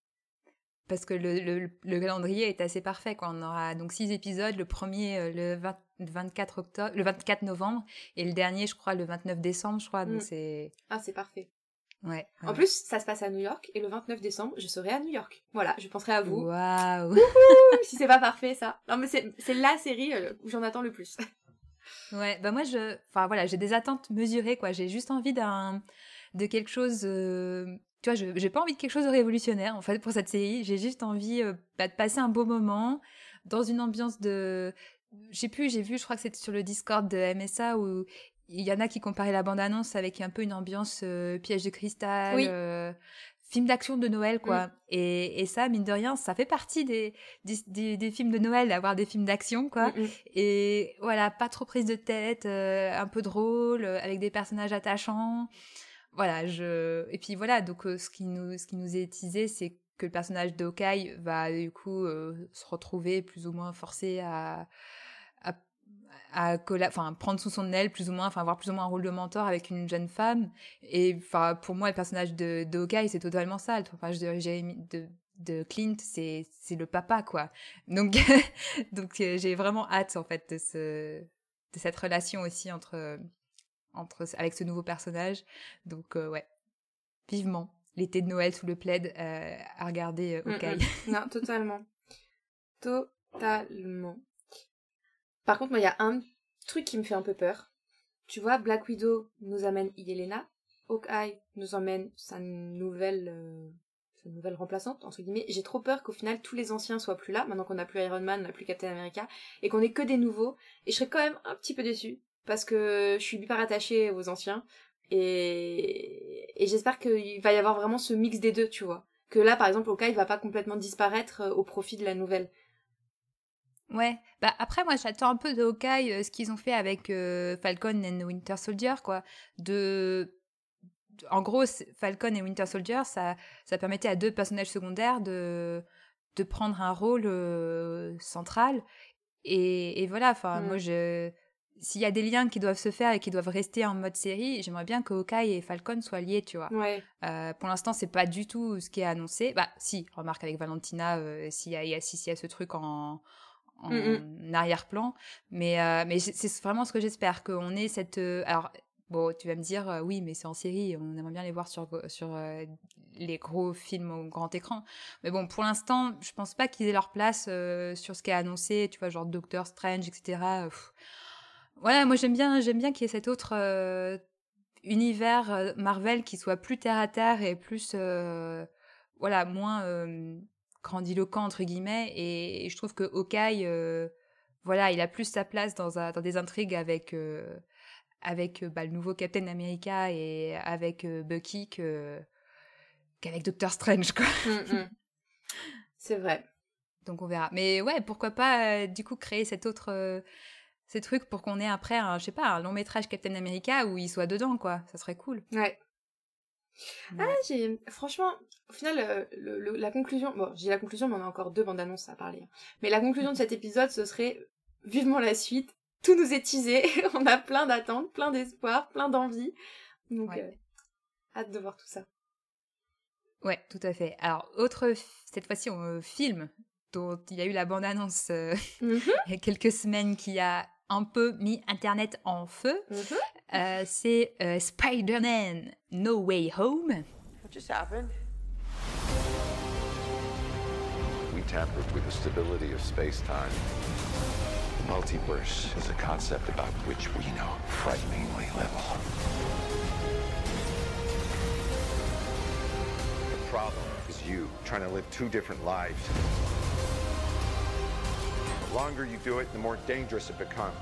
parce que le, calendrier est assez parfait. Quoi. On aura donc six épisodes, le premier euh, le 24 octobre, le 24 novembre et le dernier, je crois, le 29 décembre, je crois. Donc mm. c'est ah c'est parfait. Ouais, En plus, ça se passe à New York et le 29 décembre, je serai à New York. Voilà, je penserai à vous. Waouh Si c'est pas parfait, ça. Non, mais c'est la série euh, où j'en attends le plus. ouais, bah moi, je, enfin voilà, j'ai des attentes mesurées, quoi. J'ai juste envie d'un, de quelque chose euh, tu vois, je j'ai pas envie de quelque chose de révolutionnaire en fait pour cette série. J'ai juste envie euh, bah, de passer un beau moment dans une ambiance de, je sais plus, j'ai vu, je crois que c'était sur le Discord de MSA où il y en a qui comparaient la bande-annonce avec un peu une ambiance euh, piège de cristal, euh, film d'action de Noël, quoi. Mm. Et, et, ça, mine de rien, ça fait partie des, des, des, films de Noël, d'avoir des films d'action, quoi. Mm, mm. Et voilà, pas trop prise de tête, un peu drôle, avec des personnages attachants voilà, je et puis voilà, donc euh, ce qui nous ce qui nous est teasé, c'est que le personnage Hawkeye va du coup euh, se retrouver plus ou moins forcé à à, à enfin prendre sous son aile plus ou moins, enfin avoir plus ou moins un rôle de mentor avec une jeune femme. Et enfin pour moi, le personnage de, Hawkeye, c'est totalement ça. Le personnage de, de, de Clint, c'est c'est le papa quoi. Donc donc euh, j'ai vraiment hâte en fait de ce de cette relation aussi entre entre, avec ce nouveau personnage. Donc, euh, ouais, vivement. L'été de Noël sous le plaid euh, à regarder euh, mm, mm. Non, totalement. totalement. Par contre, moi, il y a un truc qui me fait un peu peur. Tu vois, Black Widow nous amène Yelena. Hawkeye nous emmène sa nouvelle, sa nouvelle remplaçante, entre guillemets. J'ai trop peur qu'au final, tous les anciens soient plus là, maintenant qu'on n'a plus Iron Man, on n'a plus Captain America, et qu'on ait que des nouveaux. Et je serais quand même un petit peu déçue parce que je suis hyper attachée aux anciens et, et j'espère qu'il va y avoir vraiment ce mix des deux, tu vois. Que là, par exemple, il va pas complètement disparaître euh, au profit de la nouvelle. Ouais, bah après moi j'attends un peu de Hawkeye euh, ce qu'ils ont fait avec euh, Falcon et Winter Soldier quoi, de en gros Falcon et Winter Soldier ça ça permettait à deux personnages secondaires de de prendre un rôle central et, et voilà enfin moi mm. je s'il y a des liens qui doivent se faire et qui doivent rester en mode série, j'aimerais bien que Hawkeye et Falcon soient liés, tu vois. Ouais. Euh, pour l'instant, c'est pas du tout ce qui est annoncé. Bah, si, remarque avec Valentina, euh, s'il y, a, y, a, y a ce truc en, en mm, mm. arrière-plan. Mais, euh, mais c'est vraiment ce que j'espère, qu'on ait cette... Euh, alors, bon, tu vas me dire, oui, mais c'est en série, on aimerait bien les voir sur, sur les gros films au grand écran. Mais bon, pour l'instant, je pense pas qu'ils aient leur place sur ce qui est annoncé, tu vois, genre Doctor Strange, etc. Voilà, moi j'aime bien, j'aime bien qu'il y ait cet autre euh, univers euh, Marvel qui soit plus terre à terre et plus, euh, voilà, moins grandiloquent entre guillemets. Et, je trouve que Hawkeye, voilà, il a plus sa place dans, dans des intrigues avec avec bah, le nouveau Captain America et avec Bucky qu'avec Doctor Strange quoi. Mm, mm. C'est vrai. Donc on verra. Mais ouais, pourquoi pas du coup créer cette autre ces trucs pour qu'on ait après, un, je sais pas, un long métrage Captain America où il soit dedans, quoi. Ça serait cool. Ouais. Ah, j'ai franchement, au final, euh, le, la conclusion, bon, j'ai la conclusion, mais on a encore deux bandes annonces à parler. Hein. Mais la conclusion de cet épisode, ce serait vivement la suite. Tout nous est teasé, on a plein d'attentes, plein d'espoir, plein d'envie. Donc, euh, hâte de voir tout ça. Ouais, tout à fait. Alors, autre, cette fois-ci, on film dont il y a eu la bande-annonce euh, mm-hmm. il y a quelques semaines qui a un peu mis Internet en feu. Mm -hmm. euh, c'est euh, Spider-Man No Way Home. What just happened? We tampered with the stability of space-time. The multiverse is a concept about which we know frighteningly little. The problem is you trying to live two different lives. The longer you do it, the more dangerous it becomes.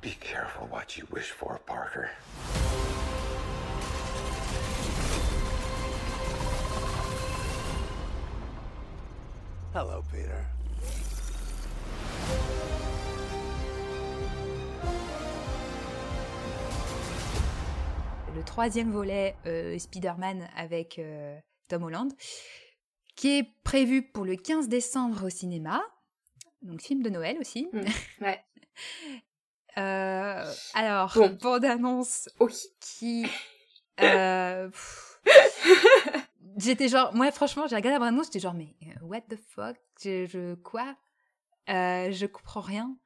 Be careful what you wish for, Parker. Hello, Peter. Le troisième volet euh, Spider-Man avec euh, Tom Holland, qui est prévu pour le 15 décembre au cinéma. Donc film de Noël aussi. Mm, ouais. Euh, alors, Bon. bande-annonce Oui. qui... euh, j'étais genre... Moi, franchement, j'ai regardé la bande-annonce, j'étais genre, mais what the fuck? Je, je- Quoi? Je comprends rien.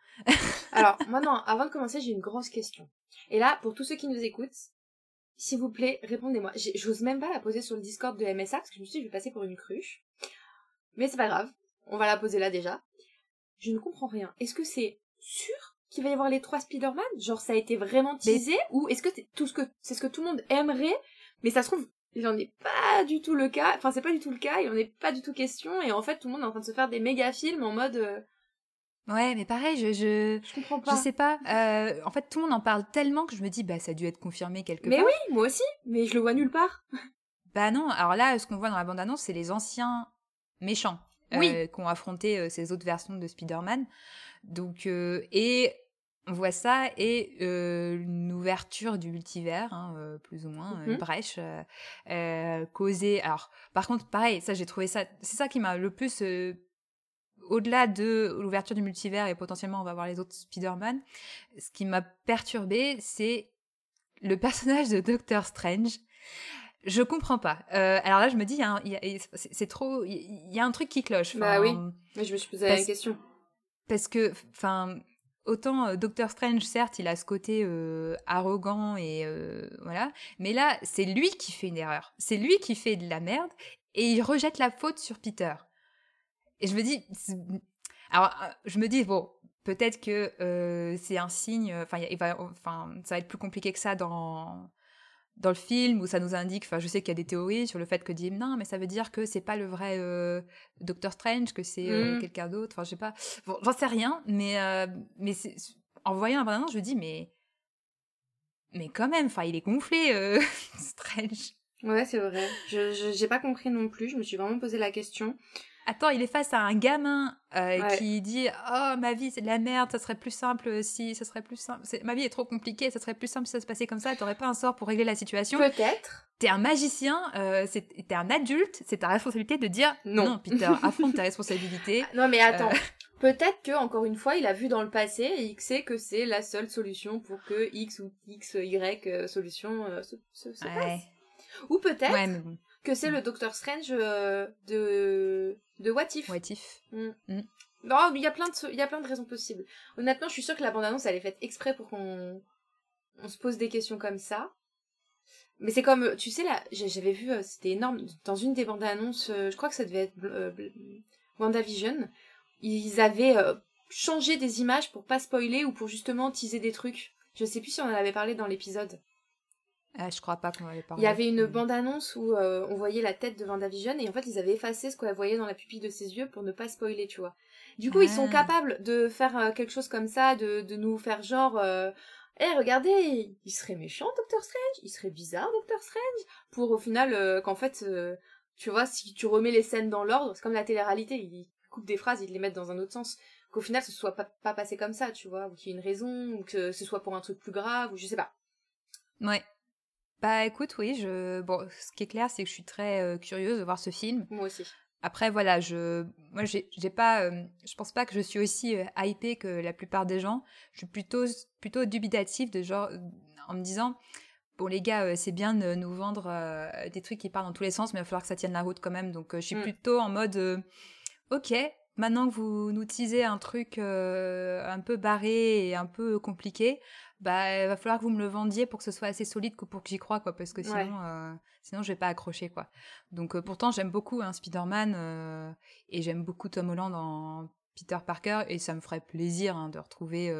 Alors, moi non, avant de commencer, j'ai une grosse question. Et là, pour tous ceux qui nous écoutent, s'il vous plaît, répondez-moi. J'ose même pas la poser sur le Discord de MSA parce que je me suis dit, je vais passer pour une cruche. Mais c'est pas grave, on va la poser là déjà. Je ne comprends rien. Est-ce que c'est sûr qu'il va y avoir les trois Spider-Man? Genre, ça a été vraiment teasé Ou est-ce que c'est tout ce que c'est ce que tout le monde aimerait? Mais ça se trouve, il en est pas du tout le cas. Enfin, c'est pas du tout le cas. Il en est pas du tout question. Et en fait, tout le monde est en train de se faire des méga films en mode. Euh, Ouais, mais pareil, je... je... je comprends Je pas. sais pas. euh, en fait, tout le monde en parle tellement que je me dis, bah, ça a dû être confirmé quelque Mais part. oui, moi aussi. Mais je le vois nulle part. Bah non. Alors là, ce qu'on voit dans la bande-annonce, c'est les anciens méchants euh, Oui. qui ont affronté euh, ces autres versions de Spider-Man. Donc, euh, et on voit ça et euh, une ouverture du multivers, hein, euh, plus ou moins, une Mhm. brèche euh, euh, causée. Alors, par contre, pareil, ça, j'ai trouvé ça. C'est ça qui m'a le plus. Au-delà de l'ouverture du multivers et potentiellement on va voir les autres Spider-Man, ce qui m'a perturbé, c'est le personnage de Doctor Strange. Je comprends pas. Euh, alors là, je me dis, il y a un- il y a- c'est trop, il y a un truc qui cloche. Bah oui. Mais je me suis posé la question. Parce que, enfin, autant euh, Doctor Strange, certes, il a ce côté euh, arrogant et euh, voilà, mais là, c'est lui qui fait une erreur. C'est lui qui fait de la merde et il rejette la faute sur Peter. Et je me dis, alors, euh, je me dis, bon, peut-être que euh, c'est un signe, enfin, il va, enfin, ça va être plus compliqué que ça dans dans le film où ça nous indique, enfin je sais qu'il y a des théories sur le fait que dit non mais ça veut dire que c'est pas le vrai euh, Doctor Strange, que c'est euh, Mm. quelqu'un d'autre, enfin je sais pas, Bon, j'en sais rien, mais euh, mais en voyant bande-annonce je me dis mais mais quand même, enfin il est gonflé euh, Strange. Ouais, c'est vrai. Je je- j'ai pas compris non plus. Je me suis vraiment posé la question. Attends, il est face à un gamin euh, Ouais. qui dit Oh, ma vie, c'est de la merde, ça serait plus simple si. Ça serait plus simple. Ma vie est trop compliquée, ça serait plus simple si ça se passait comme ça, t'aurais pas un sort pour régler la situation. Peut-être. T'es un magicien, euh, t'es un adulte, c'est ta responsabilité de dire Non. Peter, affronte tes responsabilités. Non, mais attends. Euh. Peut-être que encore une fois, il a vu dans le passé et il sait que c'est la seule solution pour que X ou X Y solution se, se, se Ouais. passe. Ou peut-être Ouais, bon, que c'est le Doctor Strange euh, de de What If. what if Mm. Mm. Non, mais il y a plein de il y a plein de raisons possibles. Honnêtement, je suis sûre que la bande annonce elle est faite exprès pour qu'on on se pose des questions comme ça. Mais c'est comme tu sais là, j'avais vu euh, c'était énorme dans une des bandes annonces, euh, je crois que ça devait être WandaVision, ils avaient changé des images pour pas spoiler ou pour justement teaser des trucs. Je sais plus si on en avait parlé dans l'épisode. Ah, Je crois pas qu'on avait parlé. Il y avait une bande-annonce où euh, on voyait la tête de WandaVision et en fait ils avaient effacé ce qu'on voyait dans la pupille de ses yeux pour ne pas spoiler, tu vois. Du coup, ils sont Ah. capables de faire euh, quelque chose comme ça, de, de nous faire genre... Euh, Eh, regardez, il serait méchant, Doctor Strange Il serait bizarre, Doctor Strange Pour au final euh, qu'en fait, tu vois, si tu remets les scènes dans l'ordre, c'est comme la télé-réalité, ils coupent des phrases, ils les mettent dans un autre sens. Qu'au final, ce soit pas, pas passé comme ça, tu vois, ou qu'il y ait une raison, ou que ce soit pour un truc plus grave, ou je sais pas. Ouais. Bah écoute, oui, je... bon, ce qui est clair, c'est que je suis très euh, curieuse de voir ce film. Moi aussi. Après, voilà, je, moi, j'ai pas, euh, je pense pas que je suis aussi euh, hypée que la plupart des gens. Je suis plutôt, plutôt dubitative de genre, en me disant, bon, les gars, euh, c'est bien de nous vendre des trucs qui partent dans tous les sens, mais il va falloir que ça tienne la route quand même. Donc, je suis Mm. plutôt en mode, ok, maintenant que vous nous teasez un truc euh, un peu barré et un peu compliqué, bah, il va falloir que vous me le vendiez pour que ce soit assez solide que pour que j'y croie, quoi, parce que sinon, Ouais. euh, sinon, je vais pas accrocher, quoi. Donc, euh, pourtant, j'aime beaucoup hein, Spider-Man euh, et j'aime beaucoup Tom Holland en Peter Parker et ça me ferait plaisir hein, de retrouver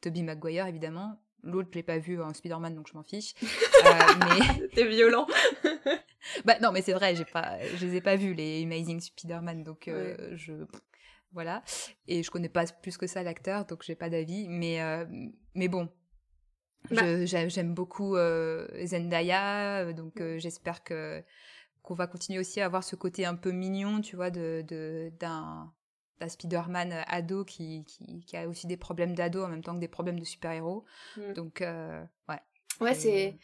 Tobey Maguire, évidemment. L'autre, je l'ai pas vu en Spider-Man, donc je m'en fiche. Mais T'es violent. bah non, mais c'est vrai, j'ai pas, je les ai pas vus les Amazing Spider-Man, donc euh, je voilà. Et je connais pas plus que ça l'acteur, donc j'ai pas d'avis. Mais euh, mais bon, bah j'aime beaucoup euh, Zendaya, donc j'espère que qu'on va continuer aussi à avoir ce côté un peu mignon, tu vois, de d'un Spider-Man ado qui, qui, qui, a aussi des problèmes d'ado en même temps que des problèmes de super-héros. Mm. Donc, ouais. Ouais, c'est.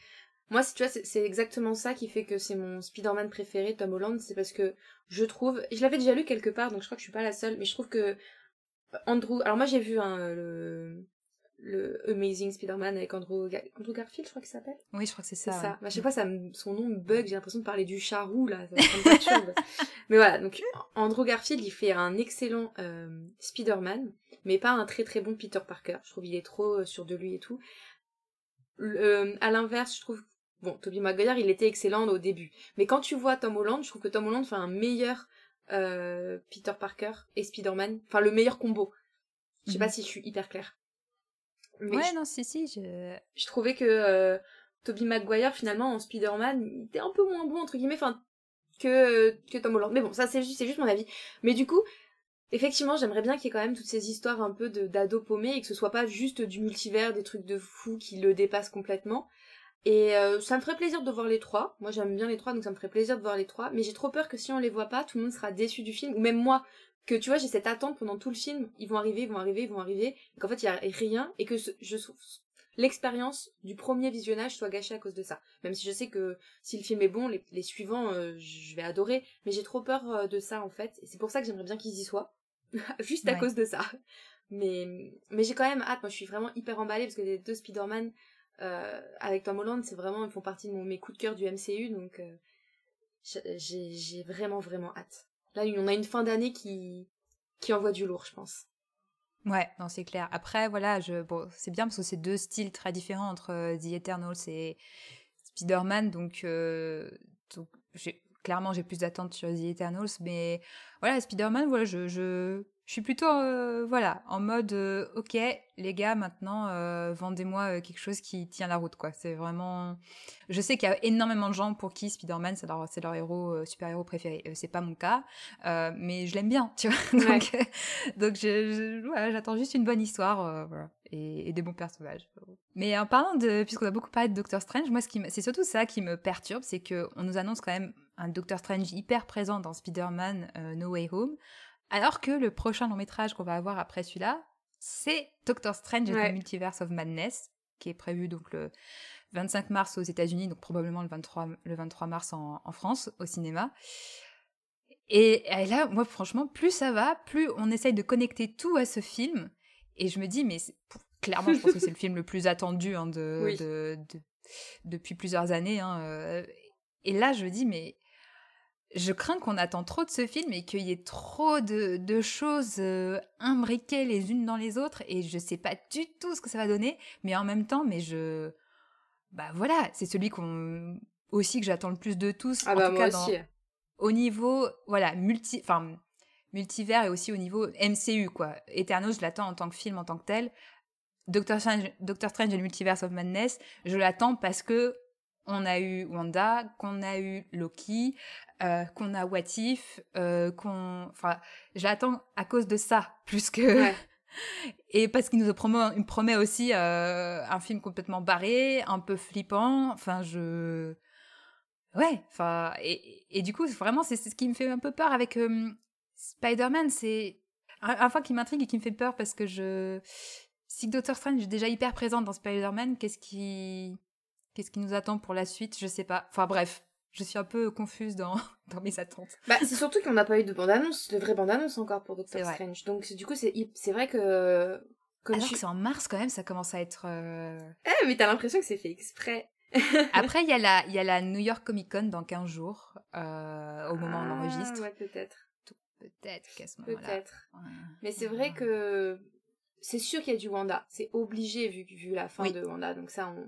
Moi, tu vois, c'est exactement ça qui fait que c'est mon Spider-Man préféré, Tom Holland. C'est parce que je trouve. Je l'avais déjà lu quelque part, donc je crois que je suis pas la seule, mais je trouve que Andrew. Alors, moi, j'ai vu hein, le... le Amazing Spider-Man avec Andrew, Andrew Garfield, je crois qu'il s'appelle. Oui, je crois que c'est ça. ça. Bah, à chaque fois, ça son nom me bug, j'ai l'impression de parler du charou, là. Ça me mais voilà, donc Andrew Garfield, il fait un excellent euh, Spider-Man, mais pas un très très bon Peter Parker. Je trouve qu'il est trop euh, sûr de lui et tout. Euh, à l'inverse, je trouve Bon, Toby Maguire, il était excellent au début. Mais quand tu vois Tom Holland, je trouve que Tom Holland fait un meilleur euh, Peter Parker et Spider-Man. Enfin, le meilleur combo. Je sais pas mhm. si je suis hyper claire. ouais, non, si, si. Je, je trouvais que euh, Tobey Maguire, finalement, en Spider-Man, il était un peu moins bon, entre guillemets, enfin, que, que Tom Holland. Mais bon, ça, c'est juste, juste mon avis. Mais du coup, effectivement, j'aimerais bien qu'il y ait quand même toutes ces histoires un peu d'ado paumé et que ce soit pas juste du multivers, des trucs de fou qui le dépassent complètement. Et euh, ça me ferait plaisir de voir les trois. Moi j'aime bien les trois, donc ça me ferait plaisir de voir les trois. Mais j'ai trop peur que si on les voit pas, tout le monde sera déçu du film. Ou même moi, que tu vois, j'ai cette attente pendant tout le film. Ils vont arriver, ils vont arriver, ils vont arriver. Et qu'en fait, il y a rien. Et que je l'expérience du premier visionnage soit gâchée à cause de ça. Même si je sais que si le film est bon, les, suivants, euh, je vais adorer. Mais j'ai trop peur euh, de ça, en fait. Et c'est pour ça que j'aimerais bien qu'ils y soient. Juste à cause de ça. Mais, mais j'ai quand même hâte. Moi, je suis vraiment hyper emballée parce que les deux Spider-Man, avec Tom Holland, c'est vraiment, ils font partie de mon, mes coups de cœur du MCU, donc euh, j'ai vraiment, vraiment hâte. Là, on a une fin d'année qui, qui envoie du lourd, je pense. Ouais, non, c'est clair. Après, voilà, je, bon, c'est bien parce que c'est deux styles très différents entre euh, The Eternals et Spider-Man, donc, donc clairement, j'ai plus d'attentes sur The Eternals, mais voilà, Spider-Man, voilà, je, je, je suis plutôt euh, voilà en mode euh, ok les gars maintenant euh, vendez-moi quelque chose qui tient la route quoi. C'est vraiment je sais qu'il y a énormément de gens pour qui Spider-Man c'est leur c'est leur héros super héros préféré. C'est pas mon cas mais je l'aime bien tu vois. Donc donc j'attends juste une bonne histoire voilà et, des bons personnages. Mais en parlant de puisqu'on a beaucoup parlé de Doctor Strange moi ce qui c'est surtout ça qui me perturbe c'est que on nous annonce quand même un Doctor Strange hyper présent dans Spider-Man No Way Home alors que le prochain long métrage qu'on va avoir après celui-là, c'est Doctor Strange and the Multiverse of Madness, qui est prévu donc le 25 mars aux États-Unis, donc probablement le 23, le 23 mars en, France, au cinéma. Et, là, moi, franchement, plus ça va, plus on essaye de connecter tout à ce film. Et je me dis, mais clairement, je pense que c'est le film le plus attendu hein, de, depuis plusieurs années. Hein, euh. et là, je me dis, mais je crains qu'on attend trop de ce film et qu'il y ait trop de, choses euh, imbriquées les unes dans les autres et je sais pas du tout ce que ça va donner, mais en même temps, mais je, bah voilà, c'est celui qu'on aussi que j'attends le plus de tous. Ah bah moi aussi. Au niveau, voilà, multi, enfin multivers et aussi au niveau MCU quoi. Eterno, je l'attends en tant que film, en tant que tel. Doctor Strange, Doctor Strange et le Multiverse of Madness, je l'attends parce que on a eu Wanda, qu'on a eu Loki, euh, qu'on a What If, euh, qu'on... Enfin, j'attends à cause de ça, plus que... Et parce qu'il nous promet, promet aussi euh, un film complètement barré, un peu flippant. Enfin, je... Ouais, enfin... Et, et, du coup, vraiment, c'est ce qui me fait un peu peur avec Spider-Man. C'est un, fois qui m'intrigue et qui me fait peur parce que je... Si Doctor Strange est déjà hyper présente dans Spider-Man, qu'est-ce qui... Qu'est-ce qui nous attend pour la suite? Je sais pas. Enfin bref, je suis un peu confuse dans, dans mes attentes. Bah, c'est surtout qu'on n'a pas eu de bande-annonce, de vraie bande-annonce encore pour Doctor Strange. Donc, du coup, c'est, vrai que. Comme Alors que c'est en mars quand même, ça commence à être. Euh, eh, mais t'as l'impression que c'est fait exprès. Après, il y, a la, y a la New York Comic Con dans 15 jours, euh, au moment où on ah, enregistre. Ouais, peut-être. Peut-être qu'à ce moment-là. Peut-être. Mais c'est vrai que c'est sûr qu'il y a du Wanda. C'est obligé vu, vu la fin de Wanda. Donc ça, on,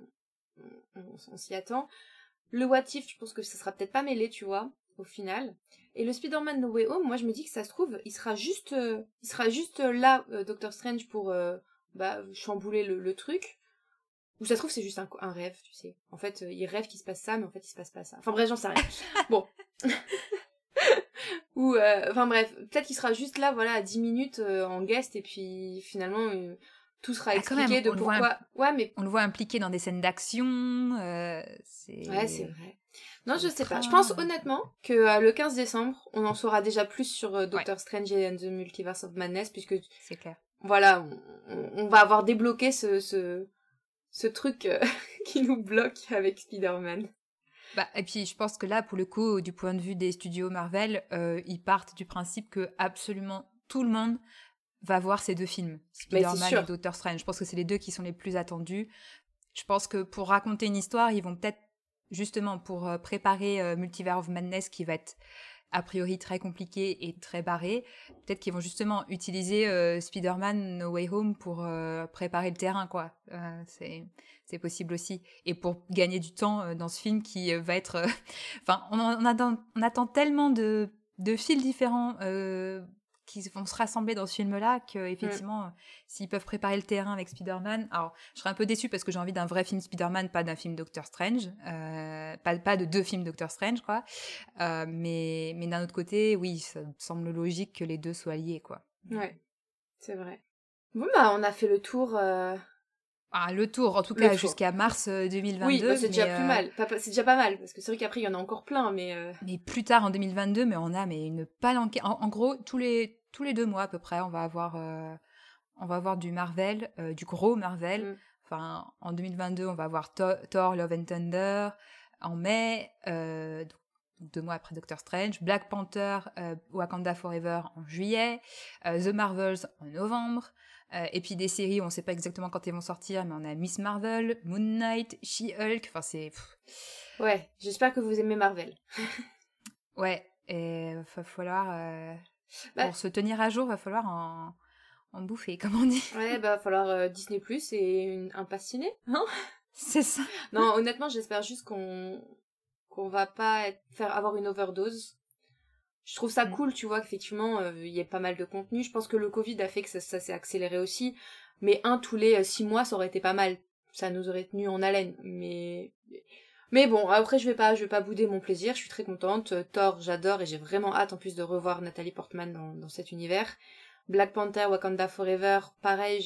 on, on s'y attend. Le What If, je pense que ça sera peut-être pas mêlé, tu vois, au final. Et le Spider-Man No Way Home, moi je me dis que ça se trouve, il sera juste, euh, il sera juste là, euh, Doctor Strange, pour euh, bah, chambouler le, truc. Ou ça se trouve, c'est juste un, un rêve, tu sais. En fait, euh, il rêve qu'il se passe ça, mais en fait, il se passe pas ça. Enfin bref, j'en sais rien. bon. Ou, euh, enfin bref, peut-être qu'il sera juste là, voilà, à 10 minutes euh, en guest, et puis finalement, euh, tout sera Ah, expliqué même, de on le voit pourquoi. Ouais, mais. On le voit impliqué dans des scènes d'action. euh, c'est... Ouais, c'est vrai. Non, je sais pas. Je pense honnêtement que euh, le 15 décembre, on en saura déjà plus sur euh, Doctor Strange et and the Multiverse of Madness, puisque C'est clair. voilà, on, va avoir débloqué ce, ce, ce truc qui nous bloque avec Spider-Man. Bah, et puis je pense que là, pour le coup, du point de vue des studios Marvel, ils partent du principe que absolument tout le monde va voir ces deux films, Spider-Man et Doctor Strange. Je pense que c'est les deux qui sont les plus attendus. Je pense que pour raconter une histoire, ils vont peut-être justement pour euh, préparer euh, Multiverse of Madness qui va être a priori très compliqué et très barré, peut-être qu'ils vont justement utiliser euh, Spider-Man No Way Home pour euh, préparer le terrain, quoi. C'est c'est possible aussi. Et pour gagner du temps dans ce film qui va être... Enfin, on, en- on attend, on attend tellement de, de fils différents euh, qui vont se rassembler dans ce film-là que effectivement, euh, s'ils peuvent préparer le terrain avec Spider-Man... Alors, je serais un peu déçue parce que j'ai envie d'un vrai film Spider-Man, pas d'un film Doctor Strange. Euh, pas, pas de deux films Doctor Strange, quoi. Euh, mais mais d'un autre côté, oui, ça me semble logique que les deux soient liés, quoi. Ouais, c'est vrai. Bon, bah, on a fait le tour. euh, Ah, le tour, en tout Le cas, jusqu'à mars euh, 2022. Oui, bah, c'est déjà plus euh, mal. C'est déjà pas mal, parce que c'est vrai qu'après, il y en a encore plein, mais. euh, Mais plus tard en 2022, mais on a mais une palanquée. En, en gros, tous les tous les deux mois à peu près, on va avoir euh, on va avoir du Marvel, euh, du gros Marvel. Mm. Enfin, en 2022, on va avoir Thor, Love and Thunder. En mai, euh, donc deux mois après Doctor Strange, Black Panther, Wakanda Forever en juillet, The Marvels en novembre. et puis des séries, on ne sait pas exactement quand elles vont sortir, mais on a Miss Marvel, Moon Knight, She-Hulk. Enfin, c'est Ouais, j'espère que vous aimez Marvel. Ouais, et va falloir. Bah- Pour se tenir à jour, va falloir en, en bouffer, comme on dit. Ouais, bah, va falloir euh, Disney Plus et une- un pass ciné, non C'est ça. Non, honnêtement, j'espère juste qu'on qu'on va pas être- faire avoir une overdose. Je trouve ça Mm. cool, tu vois, qu'effectivement, euh, il y ait pas mal de contenu. Je pense que le Covid a fait que ça, ça s'est accéléré aussi. Mais un tous les euh, six mois, ça aurait été pas mal. Ça nous aurait tenu en haleine. Mais mais bon, après, je vais pas, je vais pas bouder mon plaisir. Je suis très contente. Euh, Thor, j'adore et j'ai vraiment hâte en plus de revoir Nathalie Portman dans, dans cet univers. Black Panther, Wakanda Forever, pareil,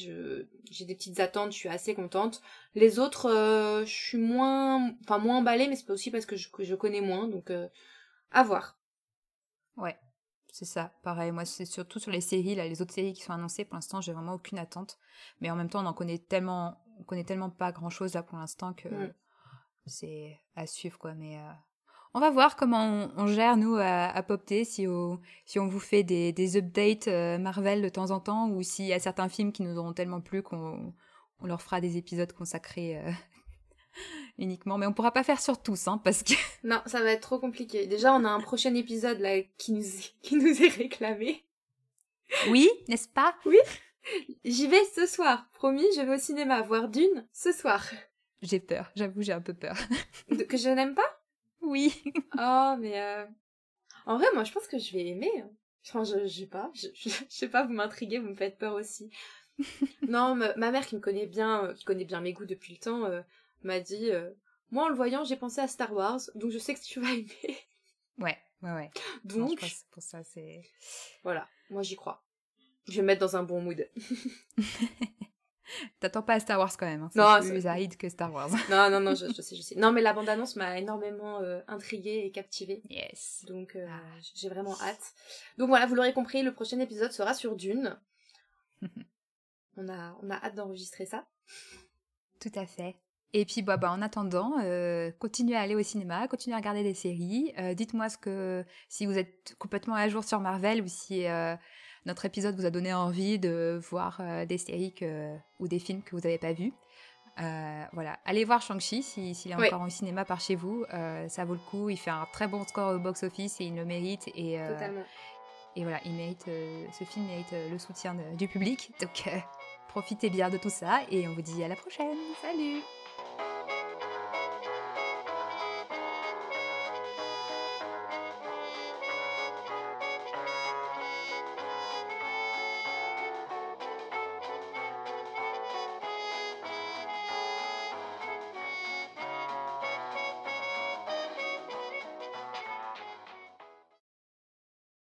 j'ai des petites attentes, je suis assez contente. Les autres, euh, je suis moins, enfin moins emballée, mais c'est pas aussi parce que je, connais moins, donc euh, à voir. Ouais, c'est ça. Pareil, moi, c'est surtout sur les séries, là, les autres séries qui sont annoncées, pour l'instant, j'ai vraiment aucune attente. Mais en même temps, on en connaît tellement, on connaît tellement pas grand chose là pour l'instant que Mm. C'est à suivre, quoi. Mais euh, on va voir comment on, on gère, nous, à, à Popté, si on, si on vous fait des, des updates euh, Marvel de temps en temps, ou s'il y a certains films qui nous auront tellement plu qu'on on leur fera des épisodes consacrés euh, uniquement. Mais on pourra pas faire sur tous, hein, parce que. Non, ça va être trop compliqué. Déjà, on a un prochain épisode là qui nous, qui nous est réclamé. Oui, n'est-ce pas? J'y vais ce soir, promis, je vais au cinéma voir Dune ce soir. J'ai peur, j'avoue, j'ai un peu peur. De- que je n'aime pas? Oui. Oh, mais euh... en vrai, moi, je pense que je vais aimer. hein. Enfin, je, je sais pas, je, je, je sais pas, vous m'intriguez, vous me faites peur aussi. non, ma mère qui me connaît bien, euh, qui connaît bien mes goûts depuis le temps, euh, m'a dit, moi en le voyant, j'ai pensé à Star Wars, donc je sais que tu vas aimer. Ouais, ouais, ouais. Non, Donc, que pour ça, c'est. voilà, moi j'y crois. Je vais me mettre dans un bon mood. T'attends pas à Star Wars quand même. Hein. C'est plus aride que Star Wars. Non, non, non, je, je sais, je sais. Non, mais la bande-annonce m'a énormément euh, intriguée et captivée. Yes. Donc euh, Ah. j'ai vraiment hâte. Donc voilà, vous l'aurez compris, le prochain épisode sera sur Dune. on, a, on a hâte d'enregistrer ça. Tout à fait. Et puis, bah, bah, en attendant, euh, continuez à aller au cinéma, continuez à regarder des séries. Euh, Dites-moi ce que si vous êtes complètement à jour sur Marvel ou si euh, notre épisode vous a donné envie de voir euh, des séries que, ou des films que vous n'avez pas vus. Euh, voilà, allez voir Shang-Chi si- s'il est Oui. encore au cinéma par chez vous. Euh, ça vaut le coup. Il fait un très bon score au box-office et il le mérite. Et, Totalement. et voilà, il mérite, ce film mérite le soutien de- du public. Donc, profitez bien de tout ça et on vous dit à la prochaine. Salut